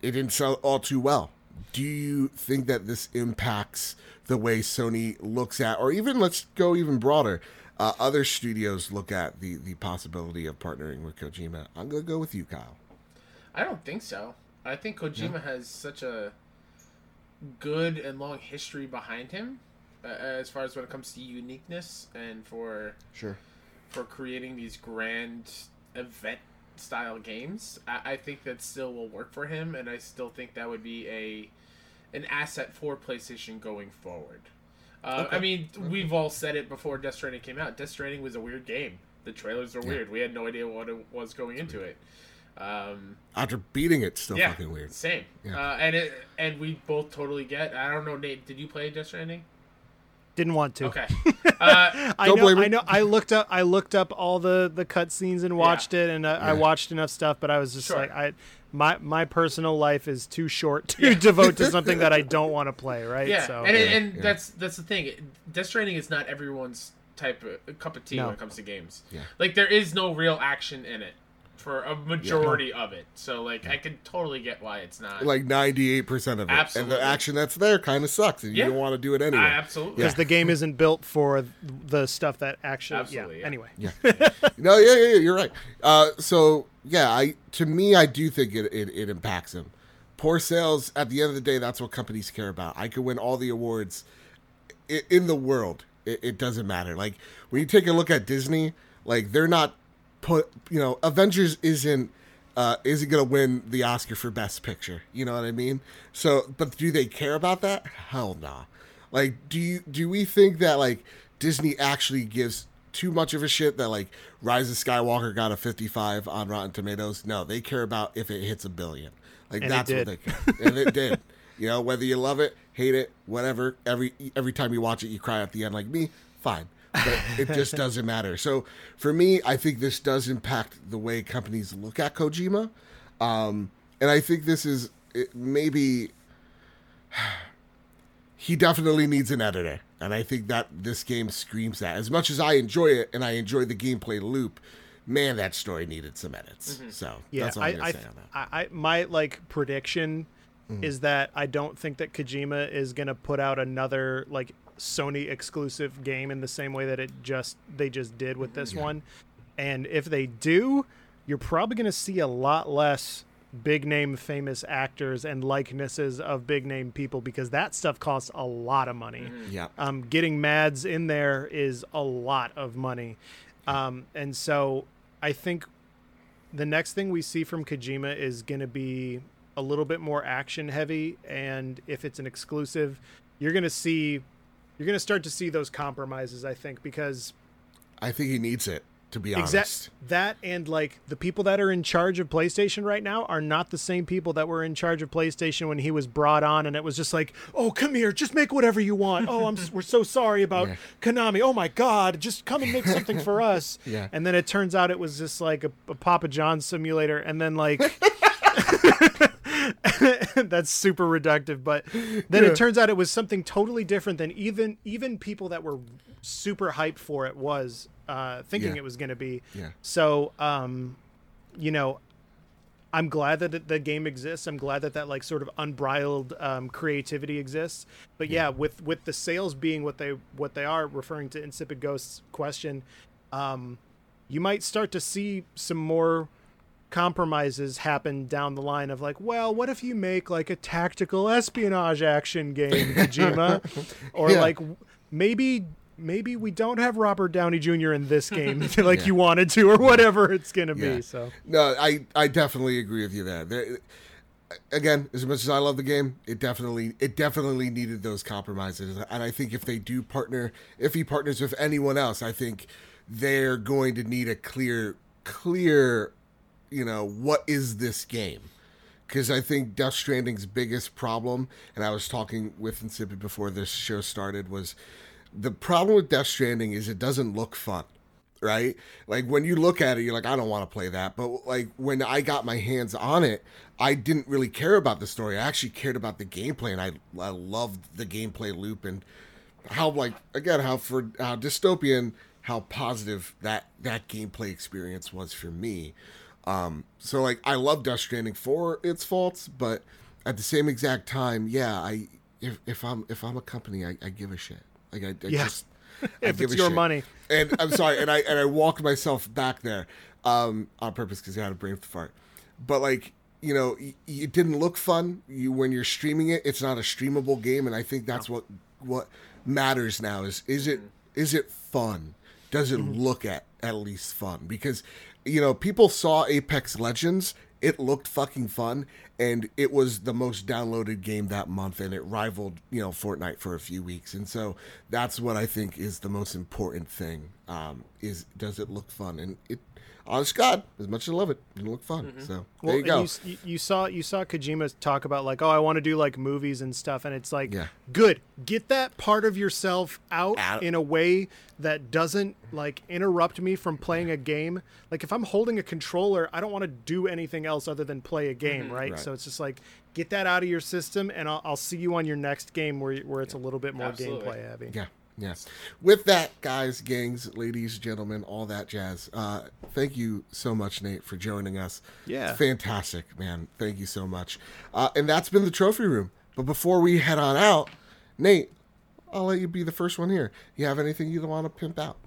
it didn't sell all too well. Do you think that this impacts the way Sony looks at, or even let's go even broader, uh, other studios look at the the possibility of partnering with Kojima? I'm gonna go with you, Kyle. I don't think so. I think Kojima yeah. has such a good and long history behind him, uh, as far as when it comes to uniqueness and for sure for creating these grand event style games. I, I think that still will work for him, and I still think that would be a an asset for PlayStation going forward. Uh, okay. I mean, okay. we've all said it before Death Stranding came out. Death Stranding was a weird game. The trailers were yeah. weird. We had no idea what it was going into it. Um, After beating it, still yeah, fucking weird. Same. Yeah. Uh, and it and we both totally get. I don't know, Nate. Did you play Death Stranding? Didn't want to. Okay. Uh, I know. I know. I looked up. I looked up all the the cutscenes and watched yeah. it, and uh, yeah. I watched enough stuff. But I was just sure. like, I my my personal life is too short to yeah. devote to something that I don't want to play. Right. Yeah. So, and and that's that's the thing. Death Stranding is not everyone's type of cup of tea no. when it comes to games. Yeah. Like there is no real action in it for a majority yeah. of it. So like yeah. I can totally get why it's not like ninety eight percent of it. Absolutely. And the action that's there kind of sucks, and you don't want to do it anyway. Uh, absolutely, because the game isn't built for the stuff that actually. Absolutely, yeah. Anyway. Yeah. no, yeah, yeah, you're right. Uh, so yeah, I to me, I do think it, it it impacts him. Poor sales. At the end of the day, that's what companies care about. I could win all the awards in the world. It, it doesn't matter. Like when you take a look at Disney, like they're not put you know Avengers isn't uh, isn't gonna win the Oscar for Best Picture. You know what I mean? So, but do they care about that? Hell nah. Like, do you do we think that like Disney actually gives too much of a shit that like Rise of Skywalker got a 55 on Rotten Tomatoes? No, they care about if it hits a billion. Like and that's what they care, and it did. You know, whether you love it, hate it, whatever. Every every time you watch it, you cry at the end like me. Fine but it just doesn't matter. So for me, I think this does impact the way companies look at Kojima, um, and I think this is maybe he definitely needs an editor, and I think that this game screams that. As much as I enjoy it and I enjoy the gameplay loop, man, that story needed some edits. Mm-hmm. So yeah, that's all I'm I, say on that. I, my like prediction mm-hmm. is that I don't think that Kojima is gonna put out another like Sony exclusive game in the same way that it just they just did with this yeah. one. And if they do, you're probably going to see a lot less big name famous actors and likenesses of big name people because that stuff costs a lot of money. Mm-hmm. Yeah. Um, getting Mads in there is a lot of money. Um, and so I think the next thing we see from Kojima is going to be a little bit more action heavy. And if it's an exclusive, you're going to see you're going to start to see those compromises, I think, because I think he needs it to be honest. Exact, that and like the people that are in charge of PlayStation right now are not the same people that were in charge of PlayStation when he was brought on, and it was just like, oh, come here, just make whatever you want. Oh, I'm we're so sorry about yeah. Konami. Oh my God, just come and make something for us. Yeah. And then it turns out it was just like a, a Papa John simulator, and then like. That's super reductive, but then yeah. it turns out it was something totally different than even even people that were super hyped for it was uh, thinking yeah. it was going to be. Yeah. So, um, you know, I'm glad that the game exists. I'm glad that that like sort of unbridled um, creativity exists. But yeah, with with the sales being what they what they are, referring to Insipid Ghost's question, um, you might start to see some more compromises happen down the line of like, well, what if you make like a tactical espionage action game, Kojima, or yeah. like maybe maybe we don't have Robert Downey Jr. in this game like yeah. you wanted to, or whatever it's gonna yeah. be. So no, I I definitely agree with you there. there. Again, as much as I love the game, it definitely it definitely needed those compromises, and I think if they do partner, if he partners with anyone else, I think they're going to need a clear clear you know, what is this game? Because I think Death Stranding's biggest problem, and I was talking with Insipid before this show started, was the problem with Death Stranding is it doesn't look fun, right? Like when you look at it, you're like, I don't want to play that. But like when I got my hands on it, I didn't really care about the story. I actually cared about the gameplay, and I I loved the gameplay loop and how like again how for how dystopian how positive that that gameplay experience was for me. Um, so like I love Death Stranding for its faults, but at the same exact time, yeah, I if, if I'm if I'm a company, I, I give a shit. Like I, I yeah. just I if it's your shit. money. And I'm sorry, and I and I walked myself back there um, on purpose because I had a brain fart. But like you know, it didn't look fun. You when you're streaming it, it's not a streamable game, and I think that's what what matters now is is it is it fun? Does it mm-hmm. look at at least fun? Because you know, people saw Apex Legends. It looked fucking fun, and it was the most downloaded game that month, and it rivaled, you know, Fortnite for a few weeks. And so that's what I think is the most important thing: um, is does it look fun? And it honest God, as much as I love it, it look fun. Mm-hmm. So well, there you go. You, you, saw you saw Kojima talk about like, oh, I want to do like movies and stuff, and it's like, yeah. good, get that part of yourself out, out in a way that doesn't like interrupt me from playing a game. Like if I'm holding a controller, I don't want to do anything else other than play a game, mm-hmm. right? right? So it's just like get that out of your system, and I'll, I'll see you on your next game where where it's a little bit more Absolutely. gameplay heavy. Yeah. Yes. With that, guys, gangs, ladies, gentlemen, all that jazz. Uh, thank you so much, Nate, for joining us. Yeah. It's fantastic, man. Thank you so much. Uh, and that's been the trophy room. But before we head on out, Nate, I'll let you be the first one here. You have anything you want to pimp out?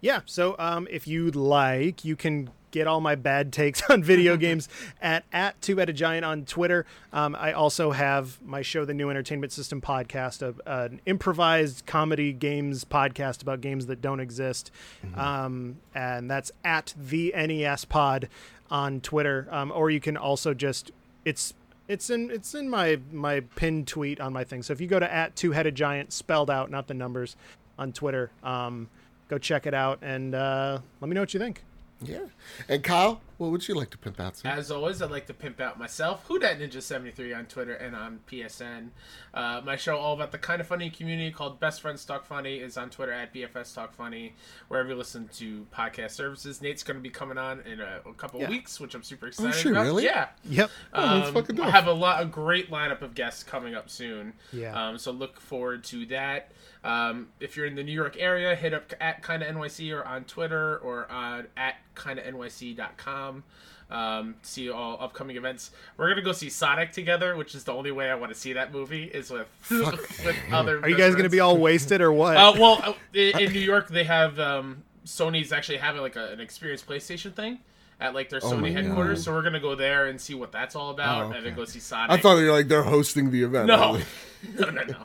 Yeah. So um, if you'd like, you can get all my bad takes on video games at at two headed giant on Twitter. Um, I also have my show, the New Entertainment System podcast, a, an improvised comedy games podcast about games that don't exist, mm-hmm. um, and that's at the NES Pod on Twitter. Um, or you can also just it's it's in it's in my my pinned tweet on my thing. So if you go to at two headed giant spelled out, not the numbers, on Twitter, um, go check it out and uh, let me know what you think. Yeah. And Kyle, what would you like to pimp out? As always, I'd like to pimp out myself. Who that Ninja seventy three on Twitter and on PSN. Uh, my show all about the kind of funny community called Best Friends Talk Funny is on Twitter at BFS Talk Funny. Wherever you listen to podcast services, Nate's going to be coming on in a, a couple yeah. weeks, which I'm super oh, excited. Oh, shit, about. really? Yeah. Yep. Um, oh, I have a lot, a great lineup of guests coming up soon. Yeah. Um, so look forward to that. Um, if you're in the New York area, hit up at kinda NYC or on Twitter or on at kinda NYC.com. Um, see all upcoming events. We're gonna go see Sonic together, which is the only way I want to see that movie is with with other. Are you guys gonna be all wasted or what? Uh, well, uh, in, in, New York, they have um, Sony's actually having like a, an experience PlayStation thing at like their oh Sony headquarters. God. So we're gonna go there and see what that's all about, oh, okay. and then go see Sonic. I thought you were like they're hosting the event. No, no, no, no.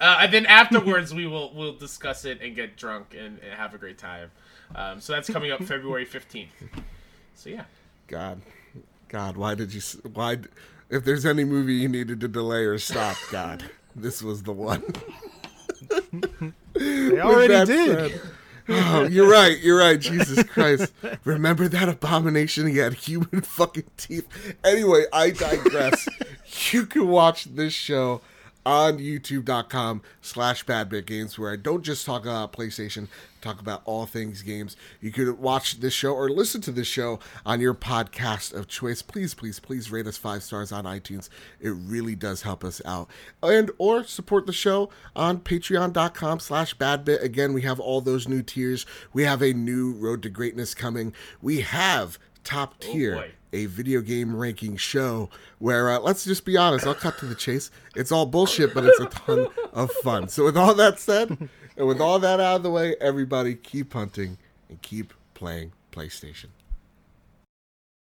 Uh, and then afterwards, we will we'll discuss it and get drunk and, and have a great time. Um, so that's coming up February fifteenth. So yeah. God, God, why did you? Why? If there's any movie you needed to delay or stop, God, this was the one. they already did. Said, oh, you're right. You're right. Jesus Christ. Remember that abomination? He had human fucking teeth. Anyway, I digress. you can watch this show on youtube.com slash badbitgames where I don't just talk about PlayStation, talk about all things games. You could watch this show or listen to this show on your podcast of choice. Please, please, please rate us five stars on iTunes. It really does help us out. And or support the show on patreon.com slash badbit. Again, we have all those new tiers. We have a new Road to Greatness coming. We have top oh, tier. Oh a video game ranking show where uh, let's just be honest i'll cut to the chase. It's all bullshit but it's a ton of fun. So with all that said and with all that out of the way everybody keep hunting and keep playing playstation